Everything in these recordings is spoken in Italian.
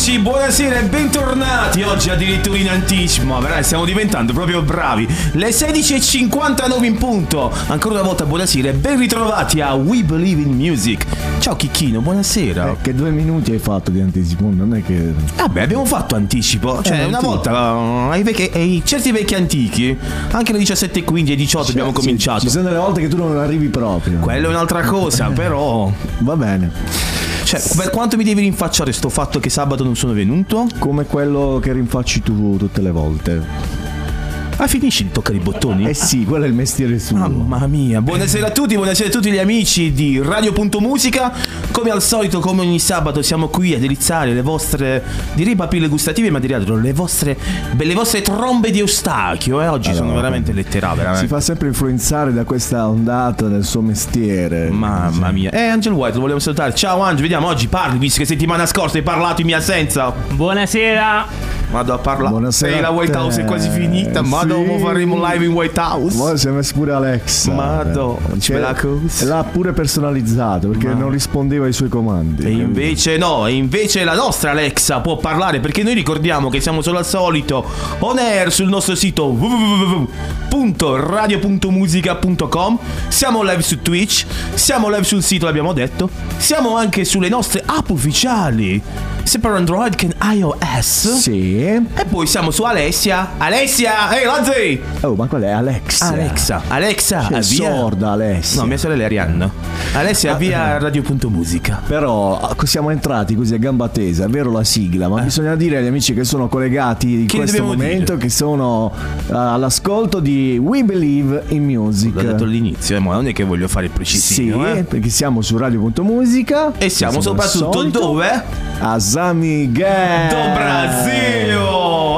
Rieccoci, buonasera e bentornati oggi addirittura in anticipo, veramente stiamo diventando proprio bravi. Le 16.59 in punto, ancora una volta buonasera e ben ritrovati a We Believe in Music. Ciao Chicchino, buonasera. Eh, che due minuti hai fatto di anticipo? Non è che. Vabbè, abbiamo fatto anticipo. Cioè, Eh, una volta uh, ai, vecchi- ai certi vecchi antichi, anche alle 17.15 e 18 abbiamo Sì, cominciato. Ci sono delle volte che tu non arrivi proprio. Quello è un'altra cosa, però. Va bene. Cioè, per quanto mi devi rinfacciare sto fatto che sabato non sono venuto? Come quello che rinfacci tu tutte le volte. Ah, finisci di toccare i bottoni? Eh sì, quello è il mestiere suo. Mamma mia, buonasera a tutti, buonasera a tutti gli amici di Radio.musica. Come al solito, come ogni sabato, siamo qui a deliziare le vostre, direi papille gustative, ma direi altro, le vostre, beh, le vostre trombe di Eustachio. Eh? Oggi sono Allora, veramente letterali, veramente. Si fa sempre influenzare da questa ondata del suo mestiere. Mamma mia. Eh, Angel White, lo volevo salutare. Ciao Angel, vediamo oggi parli, visto che settimana scorsa hai parlato in mia assenza. Buonasera. Vado a parlare. Buonasera Sei la White te. House è quasi finita. Ma Sì. dopo faremo live in White House. Ma si è messo pure Alexa. Madonna, Cioè. L'ha pure personalizzato perché Ma- non rispondeva ai suoi comandi. E invece no, e invece la nostra Alexa può parlare perché noi ricordiamo che siamo solo al solito on air sul nostro sito www.radio.musica.com Siamo live su Twitch, siamo live sul sito, l'abbiamo detto. Siamo anche sulle nostre app ufficiali, sia per Android che iOS. Sì. E poi siamo su Alessia. Alessia, ehi Lazzi! Oh, ma qual è Alexa? Alexa, Alexa, C'è avvia. sorda Alessia. No, mia sorella è Arianna. Alessia, avvia radio.musica. Però ah, siamo entrati così a gamba tesa, è vero la sigla, ma bisogna dire agli amici che sono collegati in Eh. Che questo momento dire? che sono ah, all'ascolto di We Believe in Music. L'ho detto all'inizio, eh, ma non è che voglio fare il Sì, precisino. eh. perché siamo su Radio.musica E siamo soprattutto dove? A San Miguel. Do Brasil!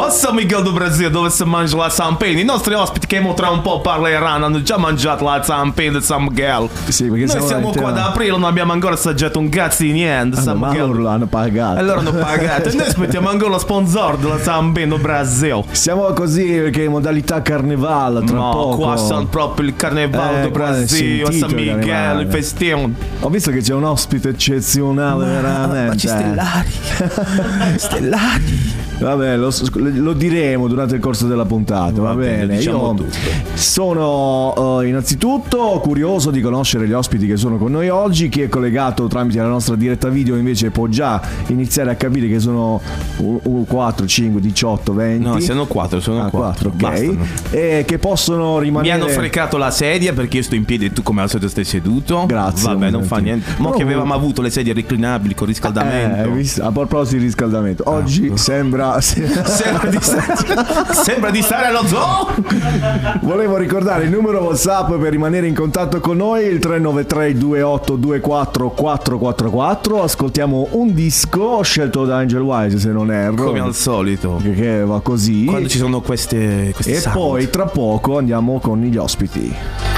A San Miguel do Brasil, dove si mangia la zampina. I nostri ospiti che tra un po' parleranno hanno già mangiato la zampina di San Miguel. Sì, perché Noi siamo qua da aprile, non abbiamo ancora assaggiato un cazzo di niente. Ah, San ma Miguel. loro l'hanno pagato. Loro hanno pagato. E noi aspettiamo ancora lo sponsor della zampina do Brasil. Siamo così perché in modalità carnevale tra Ma poco. qua sono proprio il carnevale Eh, do Brasil, San Miguel, il festione. Ho visto che c'è un ospite eccezionale veramente. Ma ci stellari. Stellari. Vabbè, lo, lo diremo durante il corso della puntata, va, Va bene, bene. diciamo Io tutto. sono eh, innanzitutto curioso di conoscere gli ospiti che sono con noi oggi. Chi è collegato tramite la nostra diretta video invece può già iniziare a capire che sono 4, 5, 18, 20. No, sono quattro, sono Ah, quattro. ok. Bastano. E che possono Mi rimanere. hanno frecato la sedia perché io sto in piedi e tu come al solito stai seduto. Grazie, Vabbè, non fa niente. Mo Però- che avevamo avuto le sedie reclinabili con Eh, riscaldamento. visto? a proposito di riscaldamento, oggi Ah. sembra. Sembra di, stare, sembra di stare allo zoo. Volevo ricordare il numero WhatsApp per rimanere in contatto con noi, il 393 2824 444. Ascoltiamo un disco scelto da Angel Wise, se non erro. Come al solito. che, che va così. Quando ci sono queste, queste E sound. poi tra poco andiamo con gli ospiti.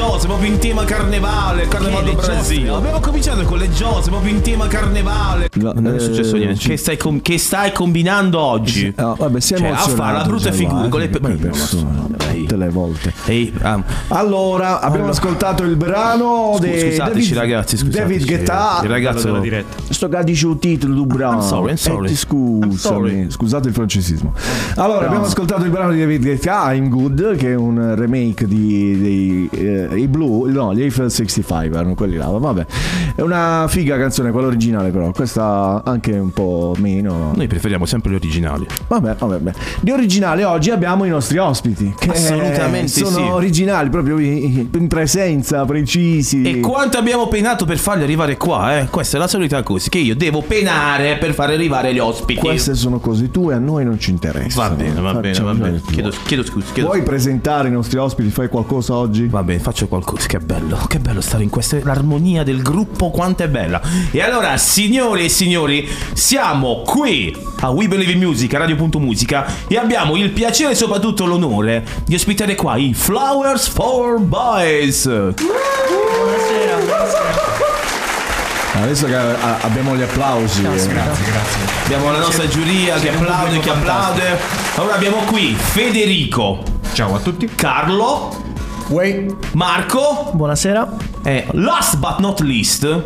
Cominciato con le giostre, proprio in tema carnevale. Carnevale? Brasile. Abbiamo cominciato con le giostre, proprio in tema carnevale. No, non è eh, successo niente. Che stai, com- che stai combinando oggi? Ah, vabbè, si è Cioè, a fare la brutta figura con le pe- no, tutte le volte. Ehi, ah, Allora, abbiamo ascoltato il brano Scu- di scusateci, David, ragazzi, scusateci. David Guetta. Il ragazzo- della diretta. Sto che dice il titolo del brano. I'm sorry, I'm sorry. Eh, ti scusami, sorry. scusate il francesismo. Allora, abbiamo ascoltato il brano di David Guetta, I'm Good, che è un remake di, dei eh, i Blue, no, gli Eiffel 65 erano quelli là. Vabbè, è una figa canzone, quella originale però, questa anche un po' meno. noi preferiamo sempre gli originali. Vabbè, vabbè, vabbè. Di originale oggi abbiamo i nostri ospiti. Che Assolutamente sono sì. originali, proprio in presenza, precisi. E quanto abbiamo penato per farli arrivare qua, eh? Questa è la solita cosa, che io devo penare per far arrivare gli ospiti. Queste sono cose tue, a noi non ci interessa. Va bene, va bene, va bene. Chiedo, chiedo scusa, chiedo Vuoi presentare i nostri ospiti? Fai qualcosa oggi? Va bene, faccio qualcosa. Che bello, che bello stare in questa. L'armonia del gruppo, quanto è bella. E allora, signori e signori, siamo qui a We Believe in Music, a Radio.musica, e abbiamo il piacere e soprattutto l'onore di ospitare qua i Flowers for Boys. Adesso che a- abbiamo gli applausi. eh. Abbiamo la nostra giuria che applaude, che applaude. Allora abbiamo qui Federico, Ciao a tutti. Carlo, Marco. Buonasera. E last but not least,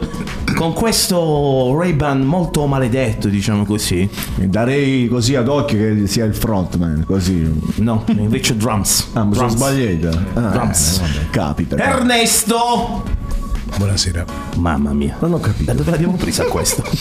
con questo Ray-Ban molto maledetto, diciamo così. Darei così ad occhio che sia il frontman, così. No, invece drums. Ah, mi sono Drums. sbagliato. Ah, Drums. eh, vabbè, capita. Ernesto. Buonasera. Mamma mia. Non ho capito. Da dove l'abbiamo presa questa?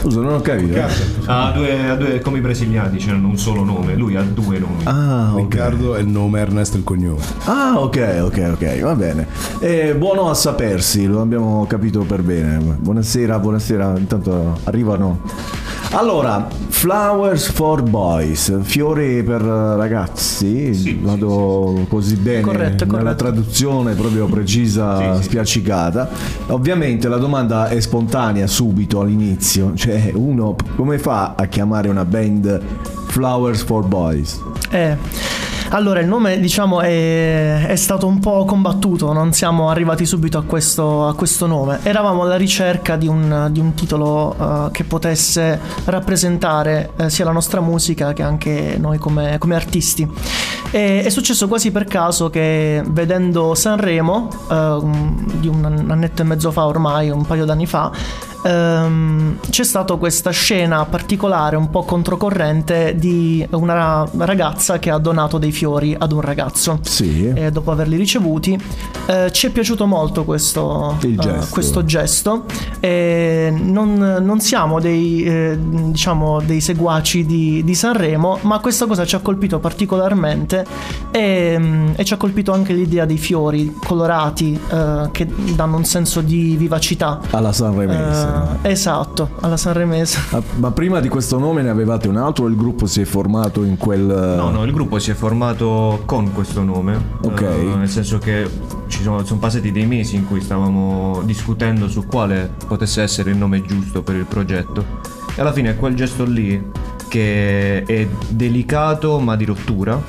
Scusa, non ho capito. Ha due, ha due come i brasiliani, c'erano un solo nome. Lui ha due nomi. Ah, ok. Riccardo è il nome, Ernesto il cognome. Ah, ok, ok, ok, va bene. Eh, buono a sapersi, lo abbiamo capito per bene. Buonasera, buonasera. Intanto arrivano. Allora, Flowers for Boys, fiori per ragazzi, vado così bene Corretto, nella corretto. traduzione proprio precisa, spiaccicata. Ovviamente la domanda è spontanea subito all'inizio, cioè uno come fa a chiamare una band Flowers for Boys? Eh, allora, il nome diciamo è, è stato un po' combattuto, non siamo arrivati subito a questo, a questo nome. Eravamo alla ricerca di un, di un titolo eh, che potesse rappresentare eh, sia la nostra musica che anche noi come, come artisti. E è successo quasi per caso che vedendo Sanremo, eh, di un annetto e mezzo fa ormai, un paio d'anni fa, ehm, c'è stata questa scena particolare, un po' controcorrente, di una ragazza che ha donato dei fiori ad un ragazzo. Sì. E dopo averli ricevuti, eh, ci è piaciuto molto questo Il eh, gesto. questo gesto. E non, non siamo dei, eh, diciamo, dei seguaci di, di Sanremo, ma questa cosa ci ha colpito particolarmente e, mm, e ci ha colpito anche l'idea dei fiori colorati eh, che danno un senso di vivacità. Alla Sanremese. Esatto, alla Sanremese. Ah, Ma prima di questo nome ne avevate un altro o il gruppo si è formato in quel... No, no, il gruppo si è formato con questo nome. Ok. eh, nel senso che ci sono, sono passati dei mesi in cui stavamo discutendo su quale potesse essere il nome giusto per il progetto. E alla fine è quel gesto lì che è delicato ma di rottura.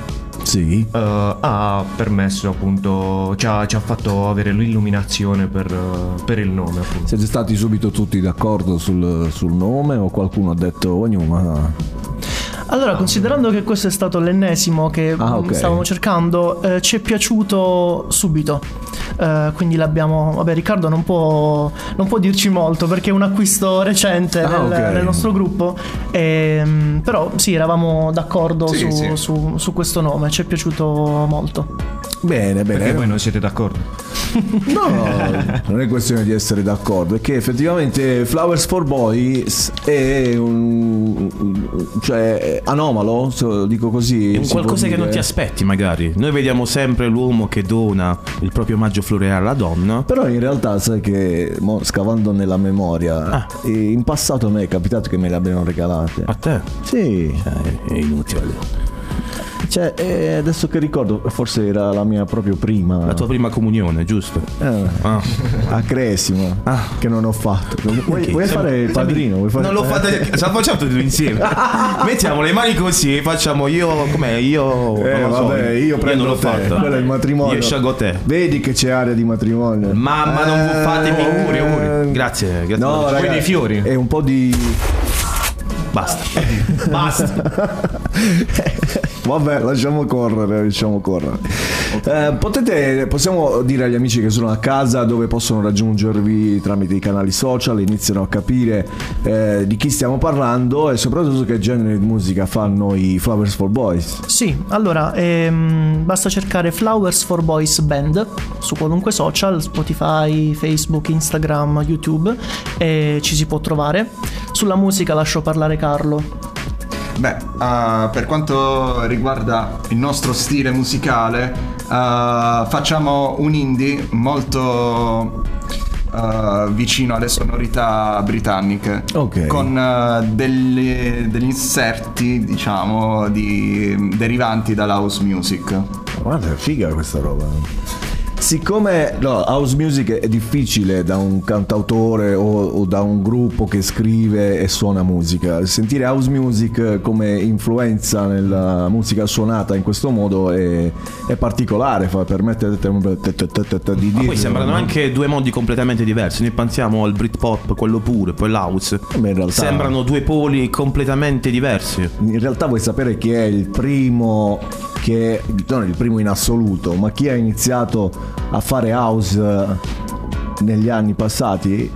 Sì. eh, ha permesso appunto, ci ha, ci ha fatto avere l'illuminazione per, eh, per il nome appunto. Siete stati subito tutti d'accordo sul, sul nome o qualcuno ha detto ognuno ma... Allora, considerando che questo è stato l'ennesimo che Ah, mm, ok. stavamo cercando, eh, ci è piaciuto subito. Eh, quindi l'abbiamo. Vabbè, Riccardo non può, non può dirci molto perché è un acquisto recente Ah, nel, ok. nel nostro gruppo. Ehm, però sì, eravamo d'accordo Sì, su, sì. su- su questo nome, ci è piaciuto molto. Bene, bene. Perché voi non siete d'accordo? No, non è questione di essere d'accordo, è che effettivamente Flowers for Boys è un... cioè anomalo, se lo dico così. È un qualcosa che non ti aspetti, magari. Noi vediamo sempre l'uomo che dona il proprio omaggio floreale alla donna. Però in realtà sai che mo, scavando nella memoria, Ah. in passato a me è capitato che me le abbiano regalate. A te? Sì. Eh, è inutile. Cioè, eh, adesso che ricordo, forse era la mia proprio prima. La tua prima comunione, giusto? Eh, Ah. a Cresimo, Ah. che non ho fatto. Vuoi, Ok, vuoi fare il padrino? Vuoi fare- Non lo fate, ce la facciamo tutti insieme. Mettiamo le mani così, facciamo io, com'è? Io, Eh, non lo so, vabbè, io prendo non l'ho te. fatto. Quello è il matrimonio. Io scelgo te. Vedi che c'è area di matrimonio. Mamma, non Eh, fatemi auguri, auguri. Grazie, grazie. No, Vuoi raga, dei fiori? È un po' di. Basta. Basta. Vabbè, lasciamo correre, lasciamo correre. Eh, potete, possiamo dire agli amici che sono a casa dove possono raggiungervi tramite i canali social, iniziano a capire eh, di chi stiamo parlando e soprattutto che genere di musica fanno i Flowers for Boys. Sì, allora ehm, basta cercare Flowers for Boys Band su qualunque social, Spotify, Facebook, Instagram, YouTube e ci si può trovare. Sulla musica lascio parlare Carlo. Beh, eh, per quanto riguarda il nostro stile musicale, eh, facciamo un indie molto eh, vicino alle sonorità britanniche, Ok. con delle- degli inserti, diciamo, di- derivanti dalla house music. Guarda, è figa questa roba. Siccome no, house music è difficile da un cantautore o, o da un gruppo che scrive e suona musica, sentire house music come influenza nella musica suonata in questo modo è, è particolare, fa permettere di dire. poi sembrano anche due mondi completamente diversi. Noi pensiamo al Britpop, quello pure, poi l'house. In realtà- Sembrano due poli completamente diversi. In realtà vuoi sapere chi è il primo che non il primo in assoluto, ma chi ha iniziato a fare house eh, negli anni passati?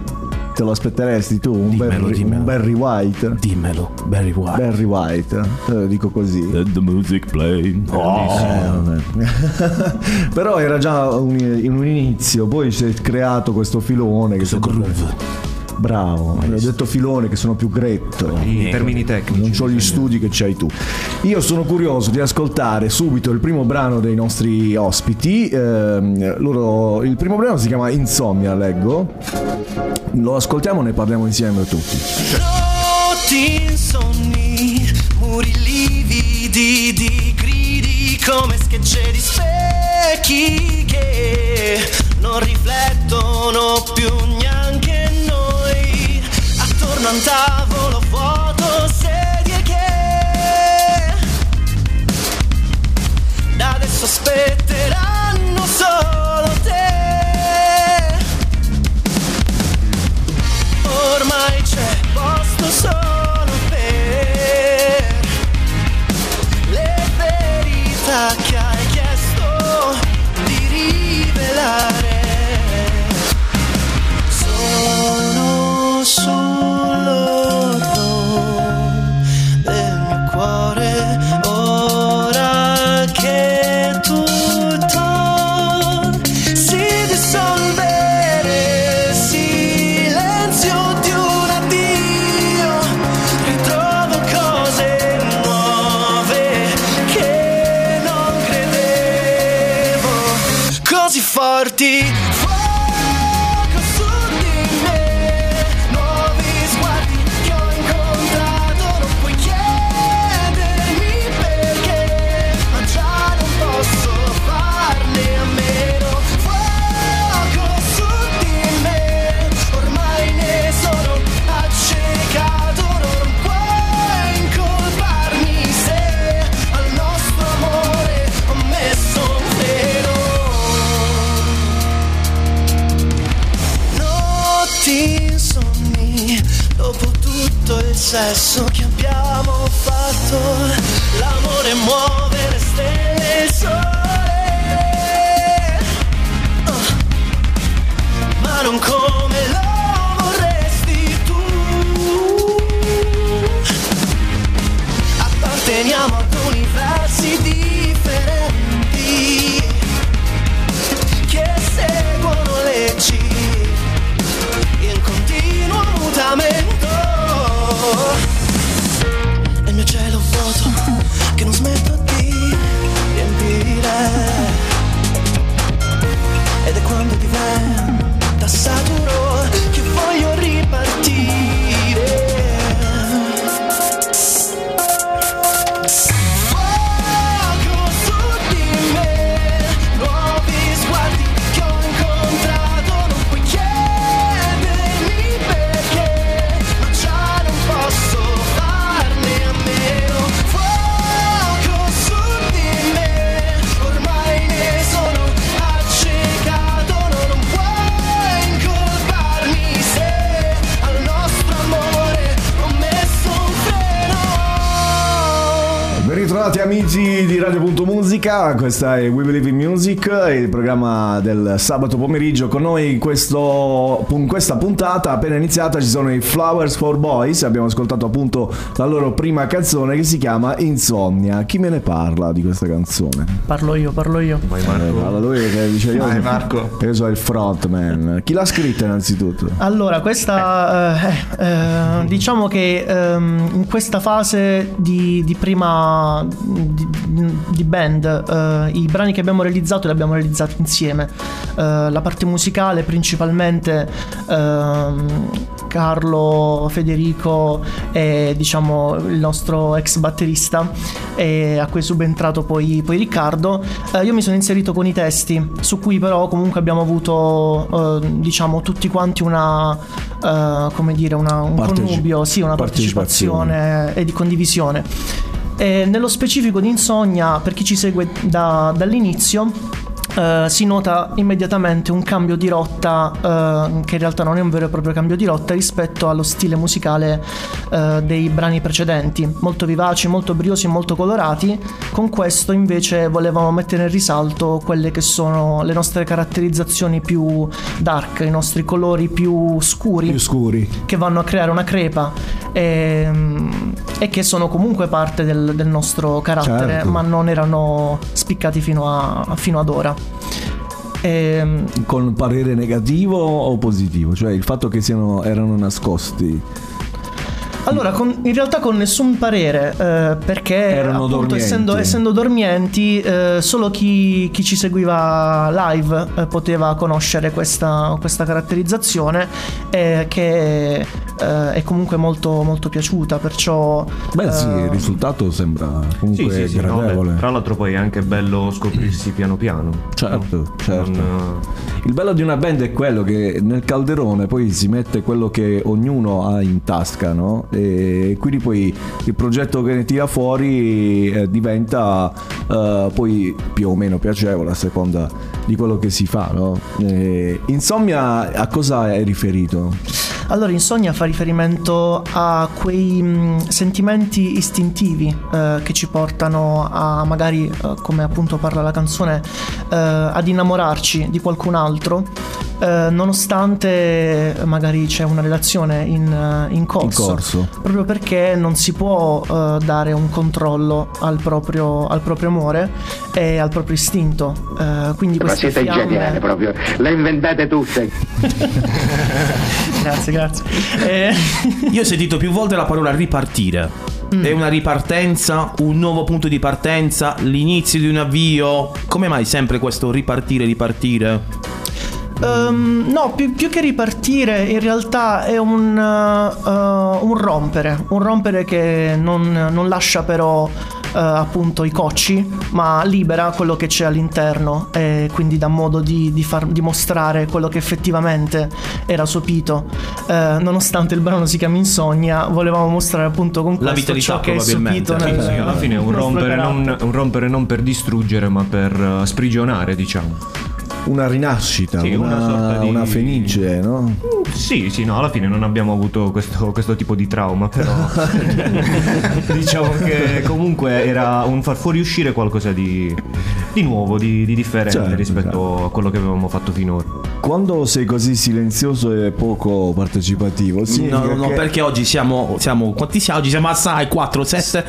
Te lo aspetteresti tu? Un, Dimmelo, Barry, dimmelo. un Barry White? Dimmelo, Barry White. Barry White, te lo dico così. Let the music play. Eh, vabbè. Però era già un, in un inizio, poi si è creato questo filone che Questo groove. Bravo, ho detto filone che sono più gretto. I termini tecnici. Non ho gli studi che c'hai tu. Io sono curioso di ascoltare subito il primo brano dei nostri ospiti. Ehm, loro- il primo brano si chiama Insomnia, leggo. Lo ascoltiamo e ne parliamo insieme tutti. Rotti insonni, muri lividi di gridi come schegge di specchi che non riflettono più noi. Attorno a un tavolo vuoto, sedie che da adesso aspetteranno solo te. Ormai c'è posto solo il Radio.Musica, questa è We Believe in Music, il programma del sabato pomeriggio. Con noi in, questo, in questa puntata appena iniziata ci sono i Flowers for Boys, abbiamo ascoltato appunto la loro prima canzone che si chiama Insomnia. Chi me ne parla di questa canzone? Parlo io, parlo io. Vai Eh, Marco. parla lui che dice io. Vai, Marco. Io sono il frontman. Chi l'ha scritta innanzitutto? Allora, questa eh, eh, diciamo che ehm, in questa fase di, di prima di, di band, eh, i brani che abbiamo realizzato li abbiamo realizzati insieme. Eh, la parte musicale principalmente ehm, Carlo, Federico e diciamo il nostro ex batterista e a cui è subentrato poi, poi Riccardo. Eh, io mi sono inserito con i testi, su cui però comunque abbiamo avuto diciamo tutti quanti una come dire una, un Parteci- connubio, sì, una partecipazione e di condivisione. E nello specifico di Insomnia, per chi ci segue da- dall'inizio, eh, si nota immediatamente un cambio di rotta, eh, che in realtà non è un vero e proprio cambio di rotta rispetto allo stile musicale eh, dei brani precedenti, molto vivaci, molto briosi, molto colorati. Con questo invece volevamo mettere in risalto quelle che sono le nostre caratterizzazioni più dark, i nostri colori più scuri Più scuri. che vanno a creare una crepa e, e che sono comunque parte del, del nostro carattere, Certo. ma non erano spiccati fino, a- fino ad ora. E, Con parere negativo o positivo? Cioè il fatto che siano, erano nascosti. Allora, con- in realtà con nessun parere, eh, perché Erano appunto dormienti. essendo, essendo dormienti, eh, solo chi, chi ci seguiva live eh, poteva conoscere questa, questa caratterizzazione eh, che eh, è comunque molto, molto piaciuta, perciò... Beh sì, eh, il risultato sembra comunque sì, sì, no, gradevole. beh, tra l'altro poi è anche bello scoprirsi piano piano. Certo, no? certo. Non, Il bello di una band è quello che nel calderone poi si mette quello che ognuno ha in tasca, no? E quindi poi il progetto che ne tira fuori eh, diventa eh, poi più o meno piacevole a seconda di quello che si fa, no? E, insomnia a cosa è riferito? Allora, insonnia fa riferimento a quei mh, sentimenti istintivi eh, che ci portano a magari, eh, come appunto parla la canzone, eh, ad innamorarci di qualcun altro, eh, nonostante magari c'è una relazione in, eh, in corso. In corso. Proprio perché non si può eh, dare un controllo al proprio, al proprio amore e al proprio istinto. Eh, quindi Ma siete fiamme- geniali proprio, le inventate tutte. Grazie, grazie. Eh, Io ho sentito più volte la parola ripartire. Mm. È una ripartenza, un nuovo punto di partenza, l'inizio di un avvio. Come mai sempre questo ripartire, ripartire? Ehm, no, più, più che ripartire, in realtà è un, eh, un rompere, un rompere che non, non lascia però eh, appunto i cocci, ma libera quello che c'è all'interno e quindi dà modo di, di far dimostrare quello che effettivamente era sopito. Eh, nonostante il brano si chiami Insonnia, volevamo mostrare appunto con La questo ciò che è sopito nel, sì, alla fine è un rompere, non, un rompere non per distruggere, ma per eh, sprigionare, diciamo. Una rinascita, Sì, una, una sorta di- una fenice, no? Sì, sì, no, alla fine non abbiamo avuto questo, questo tipo di trauma, però diciamo che comunque era un far fuoriuscire qualcosa di, di nuovo, di, di differente Certo, rispetto a quello che avevamo fatto finora. Quando sei così silenzioso e poco partecipativo, significa No, no, che- perché oggi siamo, siamo. Quanti siamo? Oggi siamo assai 4, 7.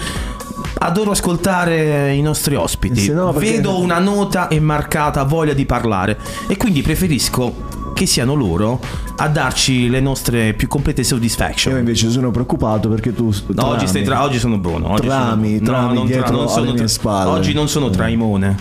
Adoro ascoltare i nostri ospiti. No, perché- Vedo una nota e marcata voglia di parlare. E quindi preferisco che siano loro a darci le nostre più complete Io satisfaction. invece sono preoccupato perché tu No, oggi, stai tra- oggi sono buono. Oggi Trami, sono, trami non dietro non sono mie spalle. Oggi non sono traimone.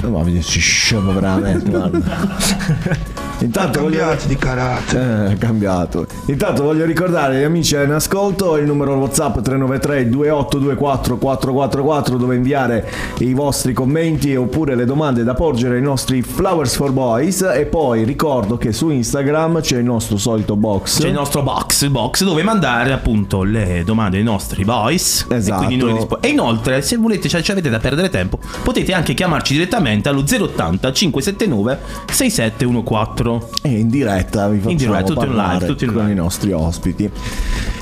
Ma mi dici scemo veramente, guarda. Intanto voglio... di carattere. Eh, cambiato. Intanto voglio ricordare agli amici in ascolto il numero WhatsApp 393 2824 444 dove inviare i vostri commenti oppure le domande da porgere ai nostri Flowers for Boys e poi ricordo che su Instagram c'è il nostro solito box. C'è il nostro box, il box dove mandare appunto le domande ai nostri boys. Esatto. E, rispo- e inoltre, se volete, cioè, ci avete da perdere tempo, potete anche chiamarci direttamente allo 080 579 6714. 4. E in diretta vi facciamo In diretta, tutto live, tutto in con i nostri ospiti.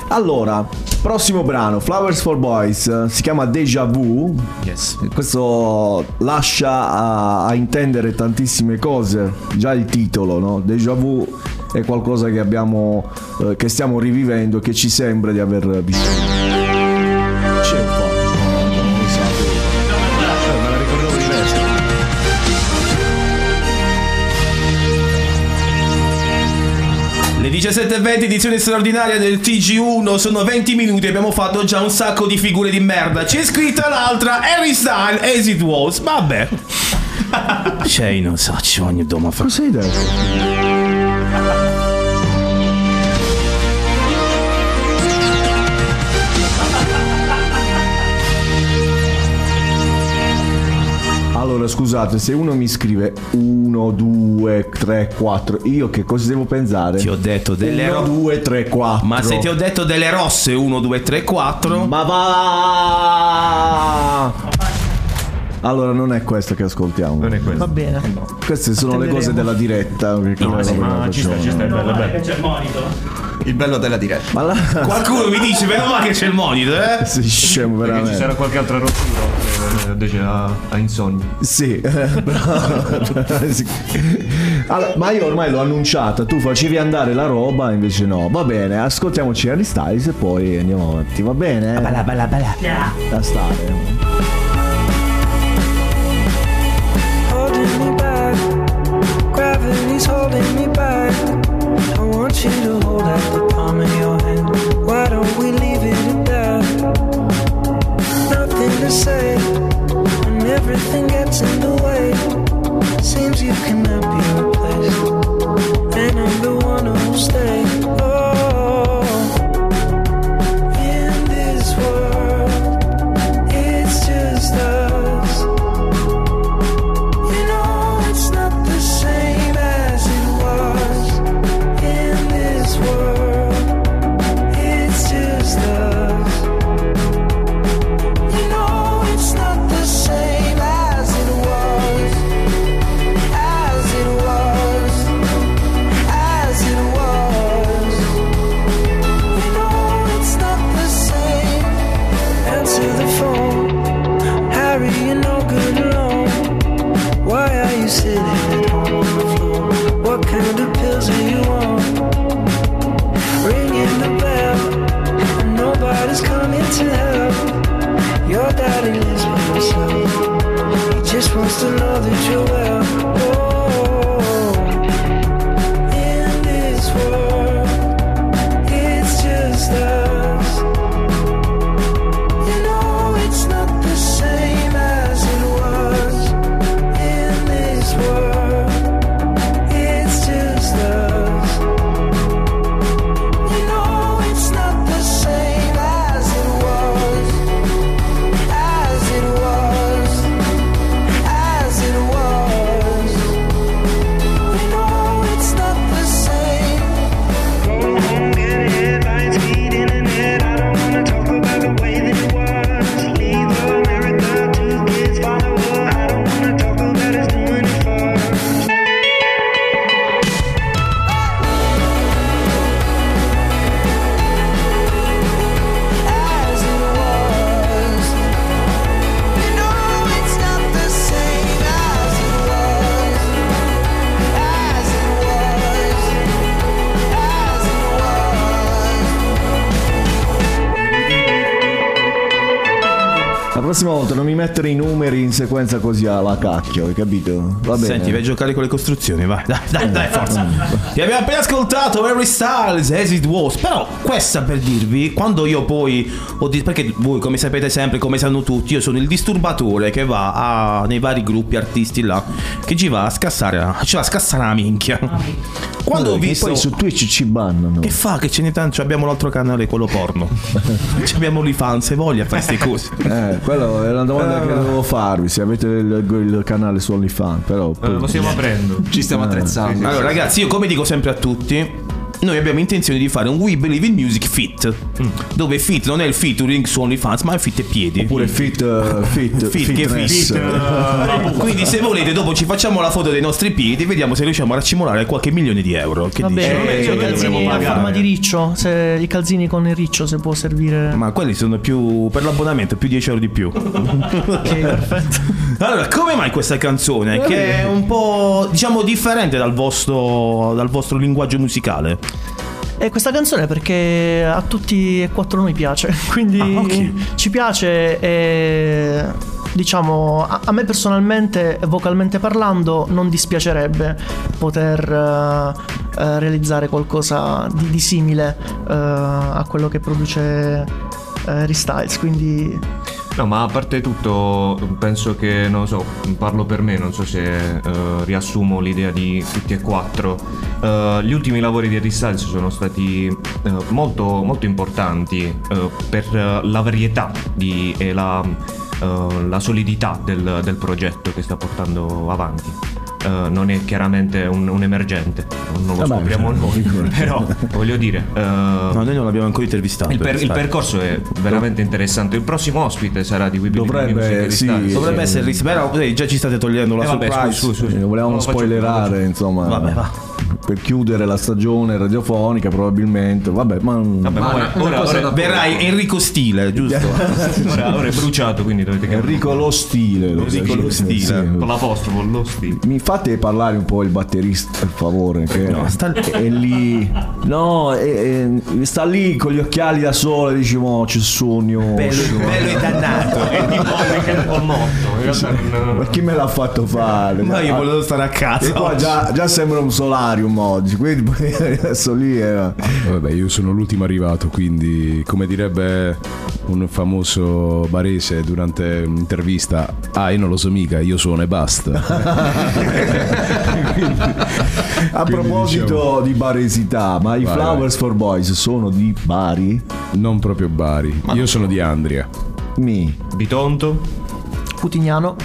Allora, prossimo brano, Flowers for Boys, si chiama Deja Vu. Yes. Questo lascia a, a intendere tantissime cose, già il titolo, no? Deja Vu è qualcosa che abbiamo, eh, che stiamo rivivendo, che ci sembra di aver vissuto. Le 17.20 edizione straordinaria del TG1 sono 20 minuti abbiamo fatto già un sacco di figure di merda. C'è scritta l'altra Harry Style as it was. Vabbè. Non so, ci ogni doma fa. Cosa hai detto? Allora scusate, se uno mi scrive 1, 2, 3, 4, io che cosa devo pensare? Ti ho detto delle 1, ro- 2, 3, 4. Ma se ti ho detto delle rosse 1, 2, 3, 4. Ma va! Allora non è questo che ascoltiamo. Non è questo. Va bene. Queste sono le cose della diretta. No, sì, ma ci sta, ci sta, è bello, è bello. C'è il monito. Il bello della diretta. Ma là Qualcuno mi dice, meno male che c'è il monitor, eh? sei scemo Perché ci veramente. sarà qualche altra rottura eh, invece a, a insonni. Sì. Allora, ma io ormai l'ho annunciata, tu facevi andare la roba, invece no. Va bene, ascoltiamoci Harry Styles e poi andiamo avanti, va bene? Bella, bella, bella. Da stare. Gravity's holding me back. I want you to hold out the palm of your hand. Why don't we leave it at that? Nothing to say when everything gets in the way. Seems you cannot be replaced, and I'm the one who'll stay. Prossima volta non mi mettere i numeri in sequenza così alla cacchio, hai capito? Va bene. Senti, vai a giocare con le costruzioni, vai. Dai, dai, dai, forza. Ti abbiamo appena ascoltato Harry Styles as it was. Però, questa per dirvi, quando io poi ho detto, perché voi come sapete sempre, come sanno tutti, io sono il disturbatore che va a- nei vari gruppi artisti là, che ci va a scassare, ci va a scassare la minchia. Quando ho Allora, visto... poi su Twitch ci bannano. Che fa? Che ce n'è tanto? Abbiamo l'altro canale, quello porno. Ci abbiamo l'IFANS e voglia fare queste cose. Eh, quello è una domanda che dovevo farvi, se avete il, il canale su OnlyFans, però... Eh, lo stiamo aprendo. Ci stiamo attrezzando. Allora, ragazzi, io come dico sempre a tutti, noi abbiamo intenzione di fare un We Believe in Music Fit. Dove fit non è il featuring su OnlyFans, ma è fit e piedi. Oppure fit, eh, fit, Fit, che fitness. fit, eh, Quindi se volete dopo ci facciamo la foto dei nostri piedi e vediamo se riusciamo a raccimolare qualche milione di euro. Che Va dici? me- i me calzini a forma di riccio, se i calzini con il riccio se può servire. Ma quelli sono più per l'abbonamento, più 10 euro di più. Ok, perfetto. Allora, come mai questa canzone? Che è un po' diciamo differente dal vostro, dal vostro linguaggio musicale. E questa canzone perché a tutti e quattro noi piace, quindi Ah, ok. ci piace e diciamo a, a me personalmente, vocalmente parlando, non dispiacerebbe poter eh, eh, realizzare qualcosa di, di simile eh, a quello che produce eh, Harry Styles, quindi No, ma a parte tutto, penso che, non so, parlo per me, non so se eh, riassumo l'idea di tutti e quattro. Eh, gli ultimi lavori di Harry Styles sono stati eh, molto, molto importanti per la varietà di- e la, la solidità del, del progetto che sta portando avanti. Eh, non è chiaramente un, un emergente, non lo Vabbè, scopriamo noi, però voglio dire... eh, No, noi non l'abbiamo ancora intervistato. il, per- il percorso è veramente interessante. Il prossimo ospite sarà di We Believe in Dovrebbe, sì, Styles. Dovrebbe essere Ris- però eh, già ci state togliendo la Eh, vabbè, surprise. scusi, scusi, Volevamo faccio spoilerare, lo insomma. Vabbè, va. Per chiudere la stagione radiofonica, probabilmente. Vabbè, ma. Vabbè, ma ora, ora- ora- Verrai Enrico Stile, giusto? ora- ora è bruciato, quindi dovete cambiare. Enrico lo stile. lo Enrico lo stile. sì. Con l'apostrofo, lo stile. Mi fate parlare un po' il batterista, per favore. Che No, sta- è lì. No, è- è- sta lì con gli occhiali da sole. Dici, mo c'è sogno. bello, bello e dannato. È tipo anche un po' morto. Ma chi me l'ha fatto fare? Ma io volevo stare a casa. E qua già, già sembra un solarium oggi, quindi adesso lì era. Vabbè, io sono l'ultimo arrivato, quindi come direbbe un famoso barese durante un'intervista, ah io non lo so mica, io suono e basta. A proposito diciamo- di baresità, ma i Vai, Flowers for Boys sono di Bari? Non proprio Bari, io sono di Andria. Mi. Bitonto. Putignano.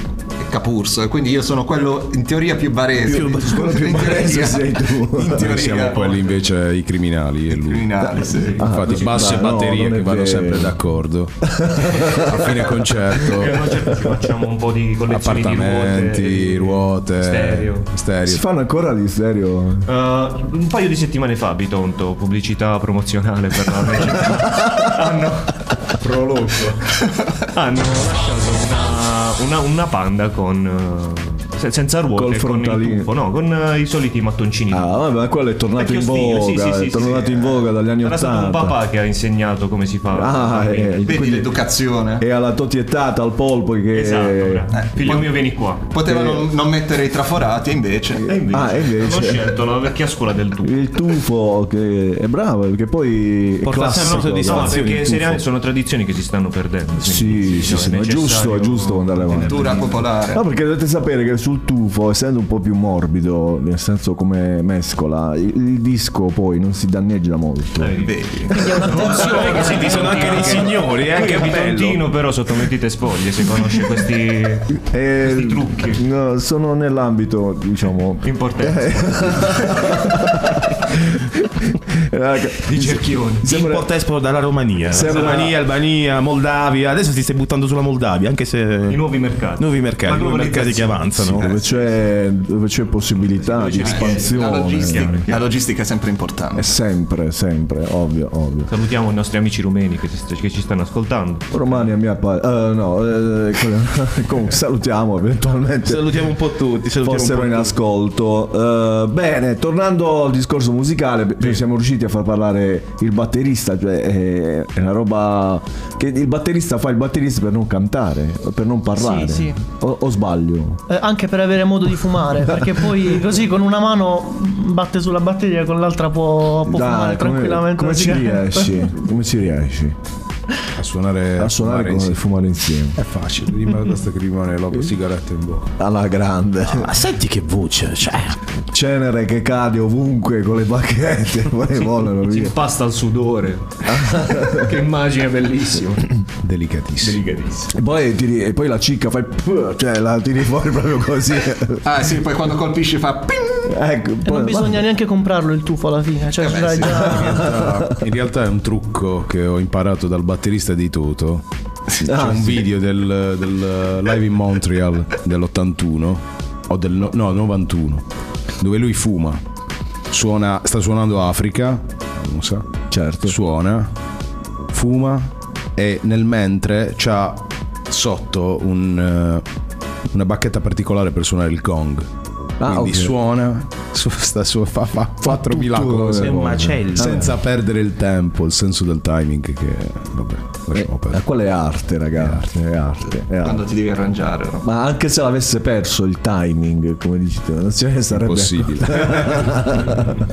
Capurs, quindi io sono quello in teoria più barese. quello più barese sei tu. In Noi teoria. siamo quelli invece i criminali e lui. criminali, sì. Infatti così- basso e ma no, è che vanno sempre d'accordo. A fine concerto, ci facciamo un po' di collezioni appartamenti, di ruote. ruote, Stereo. stereo. Si fanno ancora di serio? Uh, un paio di settimane fa Bitonto, pubblicità promozionale per la hanno, Prologo. hanno lasciato una, una- una panda con uh, se- senza ruote Col con il frontalino. tuffo, no, con uh, i soliti mattoncini. Ah, vabbè, ma quello è tornato in Vecchio stile, voga, sì, sì, sì, è sì, tornato sì. in voga dagli anni Era stato un 80. papà che ha insegnato come si fa. Ah, eh, Vedi quindi l'educazione. è alla totiettata, al polpo che... Esatto, bravo. Eh, figlio mio vieni qua. Potevano non mettere i traforati, e invece. Ah, e Hanno invece... scelto la vecchia scuola del tuffo. Il tufo che è bravo perché poi è Porta sempre classico, soddisfazione. No, perché il seriamente tuffo. sono tradizioni che si stanno perdendo. Sì, quindi, sì, no, sì, ma è necessario giusto, è giusto andare avanti. Cultura popolare. No, perché dovete sapere che sul tufo, essendo un po' più morbido, nel senso come mescola, il, il disco poi non si danneggia molto. Vedi. Quindi è un'attenzione. che senti, sono anche dei signori, eh, Anche che bello. Bitontino però sotto mentite spoglie se conosce questi Eh, questi trucchi no, sono nell'ambito, diciamo. importanti di cerchioni. Sembra- Import export dalla Romania. Sembra- Romania, Albania, Moldavia. Adesso ti stai buttando sulla Moldavia, anche se I nuovi mercati. nuovi mercati, nuovi mercati che avanzano. Dove, c'è, dove c'è possibilità di La espansione. logistica, la logistica è sempre importante. È sempre, sempre, ovvio, ovvio. Salutiamo i nostri amici rumeni che, si- che ci stanno ascoltando. Romani a mia parte. no, eh, comunque salutiamo eventualmente. Salutiamo un po' tutti. Fossero in ascolto. Eh, bene, tornando al discorso musicale, beh, siamo riusciti a far parlare il batterista, cioè è, è una roba che il batterista fa il batterista per non cantare, per non parlare. Sì, sì. O, o sbaglio? Eh, anche per avere modo di fumare, perché poi così con una mano batte sulla batteria, con l'altra può, può fumare come, tranquillamente. come ci riesci? Come ci riesci? A suonare, A suonare fumare con insieme. fumare insieme. È facile, rimane basta che rimane la sigaretta in bocca. Alla grande. Ma senti che voce, cioè. Cenere che cade ovunque con le bacchette, poi volano Si via. impasta al sudore. che immagine bellissima. Delicatissimo. Delicatissima. E poi, tiri- e poi la cicca fa il p- cioè la tiri fuori proprio così. Ah sì, poi quando colpisci fa ping! Ecco, E poi- non bisogna neanche comprarlo il tufo alla fine. Cioè, Eh beh, sì. già. In realtà è un trucco che ho imparato dal batterista di Toto. C'è Ah, un sì. video del, del live in Montreal dell'81 o del no, no, 91 dove lui fuma. Suona, sta suonando Africa, non sa. Certo. Suona, fuma e nel mentre c'ha sotto un, eh, una bacchetta particolare per suonare il gong. Ah, Quindi ok. suona, su, sta su, fa, fa 4000 tutto, cose. eh, È un macello. Senza perdere il tempo, il senso del timing che vabbè, lasciamo Eh, perdere. quella è arte, ragazzi. È arte. è arte. Quando ti devi arrangiare. no? Ma anche se l'avesse perso il timing, come dici tu, non si sarebbe Impossibile.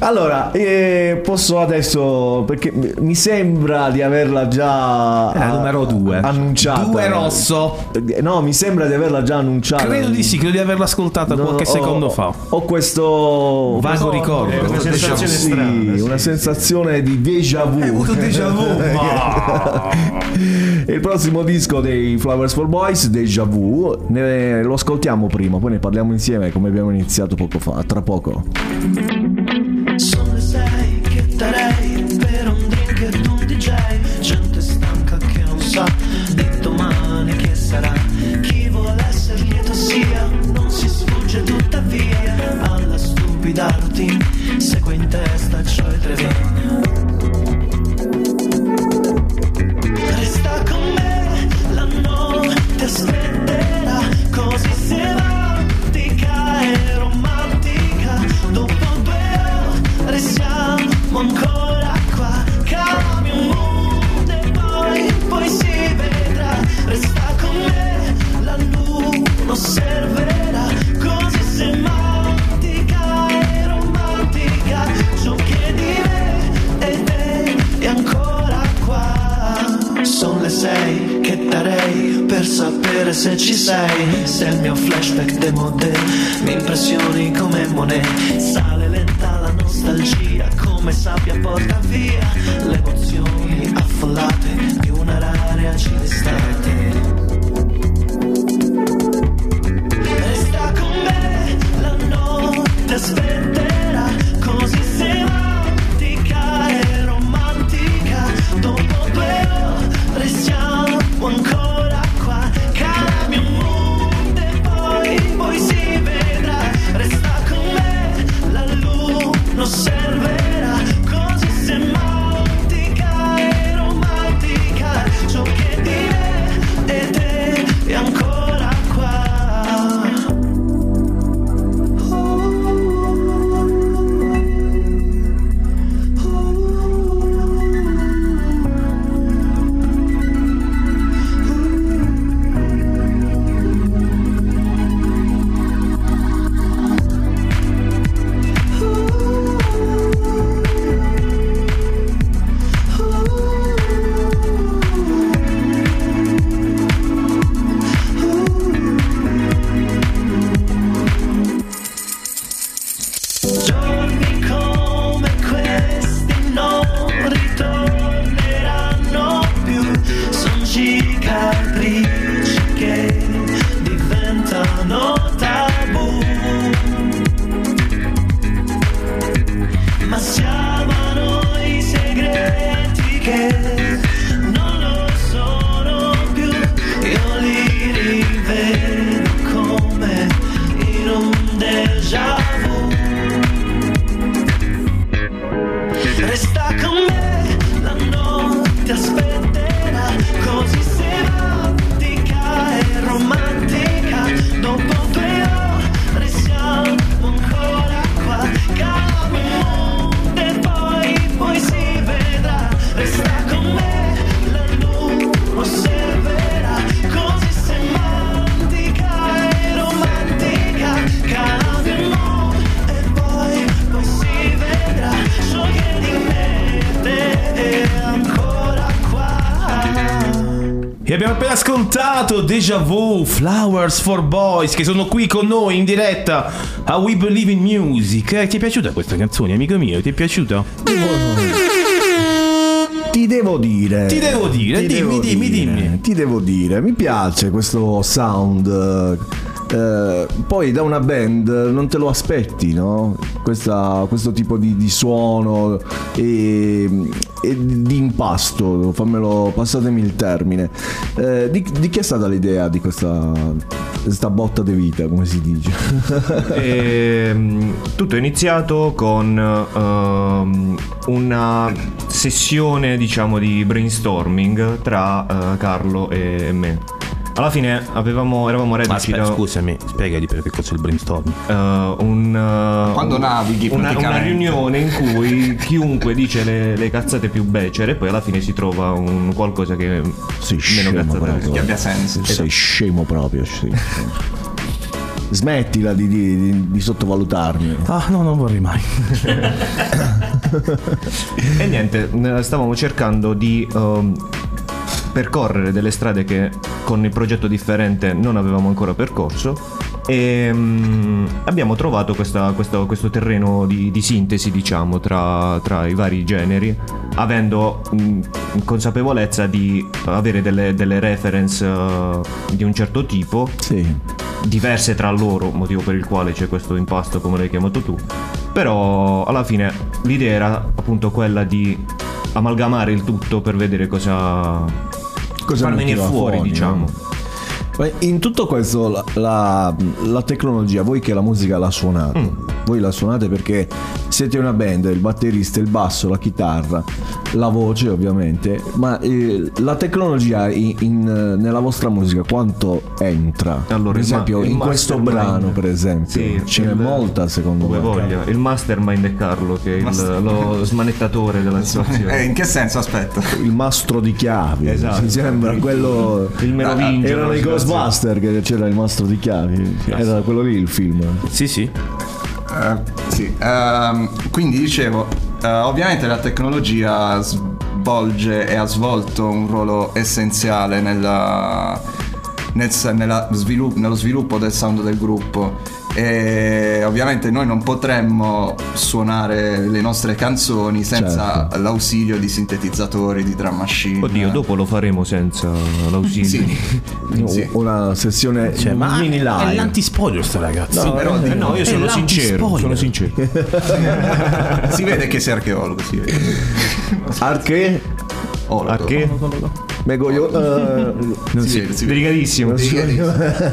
allora, eh, posso adesso perché mi- sembra di averla già È la numero due. annunciata. Due rosso. Eh, No, mi sembra di averla già annunciata. Credo di sì, credo di averla ascoltata No, qualche ho- secondo fa. Ho questo Vago ricordo. È una sensazione Sì, strana. sì. una sensazione di déjà vu. Hai avuto déjà vu? Il prossimo disco dei Flowers for Boys, Déjà Vu, ne- lo ascoltiamo prima, poi ne parliamo insieme come abbiamo iniziato poco fa, tra poco. E abbiamo appena ascoltato Deja Vu, Flowers for Boys, che sono qui con noi in diretta a We Believe in Music. Eh, ti è piaciuta questa canzone, amico mio? Ti è piaciuta? Ti devo dire. Ti devo dire, ti dimmi, devo dimmi, dire, dimmi. Ti devo dire, mi piace questo sound eh, poi da una band non te lo aspetti, no? Questa- questo tipo di, di suono e, e di impasto, fammelo, passatemi il termine. Eh, di, di chi è stata l'idea di questa, questa botta di vita, come si dice? E, mm, tutto è iniziato con ehm, una sessione, diciamo, di brainstorming tra eh, Carlo e me. Alla fine avevamo, eravamo Ma reduci aspetta, da scusami, spiegati perché cos'è il brainstorming. eh, un, eh, Quando un- navighi una, una riunione in cui chiunque dice le, le cazzate più becere e poi alla fine si trova un qualcosa che Sei meno scemo cazzate proprio. Che abbia senso. Sei scemo proprio. sì. Smettila di, di- di- di sottovalutarmi. Ah, no, non vorrei mai. E niente, eh, stavamo cercando di ehm, percorrere delle strade che con il progetto differente non avevamo ancora percorso e mm, abbiamo trovato questa- questo, questo terreno di, di sintesi, diciamo, tra, tra i vari generi, avendo mm, consapevolezza di avere delle, delle reference eh, di un certo tipo Sì. diverse tra loro, motivo per il quale c'è questo impasto come l'hai chiamato tu. Però alla fine l'idea era appunto quella di amalgamare il tutto per vedere cosa, Cosa far venire fuori, fuori, diciamo. Ma In tutto questo la, la- la tecnologia, voi che la musica la suonate, Mm. voi la suonate perché siete una band, il batterista, il basso, la chitarra, la voce ovviamente, ma eh, la tecnologia in- in- nella vostra musica quanto entra? Allora, per ma- esempio il in questo brano per esempio, Sì, ce n'è molta secondo Dove me. voglia. Il mastermind è Carlo, che è il- lo smanettatore della Eh, situazione. in che senso? Aspetta. Il mastro di chiavi, Esatto. mi sembra quello... Il merovingio. Erano i. Ghostbuster che c'era il mastro di chiavi, era quello lì il film. Sì, sì. Eh, sì, ehm, quindi dicevo, eh, ovviamente la tecnologia svolge e ha svolto un ruolo essenziale nella- nel nella svilu- nello sviluppo del sound del gruppo e ovviamente noi non potremmo suonare le nostre canzoni senza Certo. l'ausilio di sintetizzatori, di drum machine. Oddio, dopo lo faremo senza l'ausilio. Sì, sì. Una sessione Cioè, ma mini è live. l'antispoiler sta ragazza. No, però Eh no, io È sono sincero, sono sincero. si vede che sei archeologo, si vede. Arche? Ologo. Perché? Megoglio. eh, Si vede, si vede. Delicatissimo.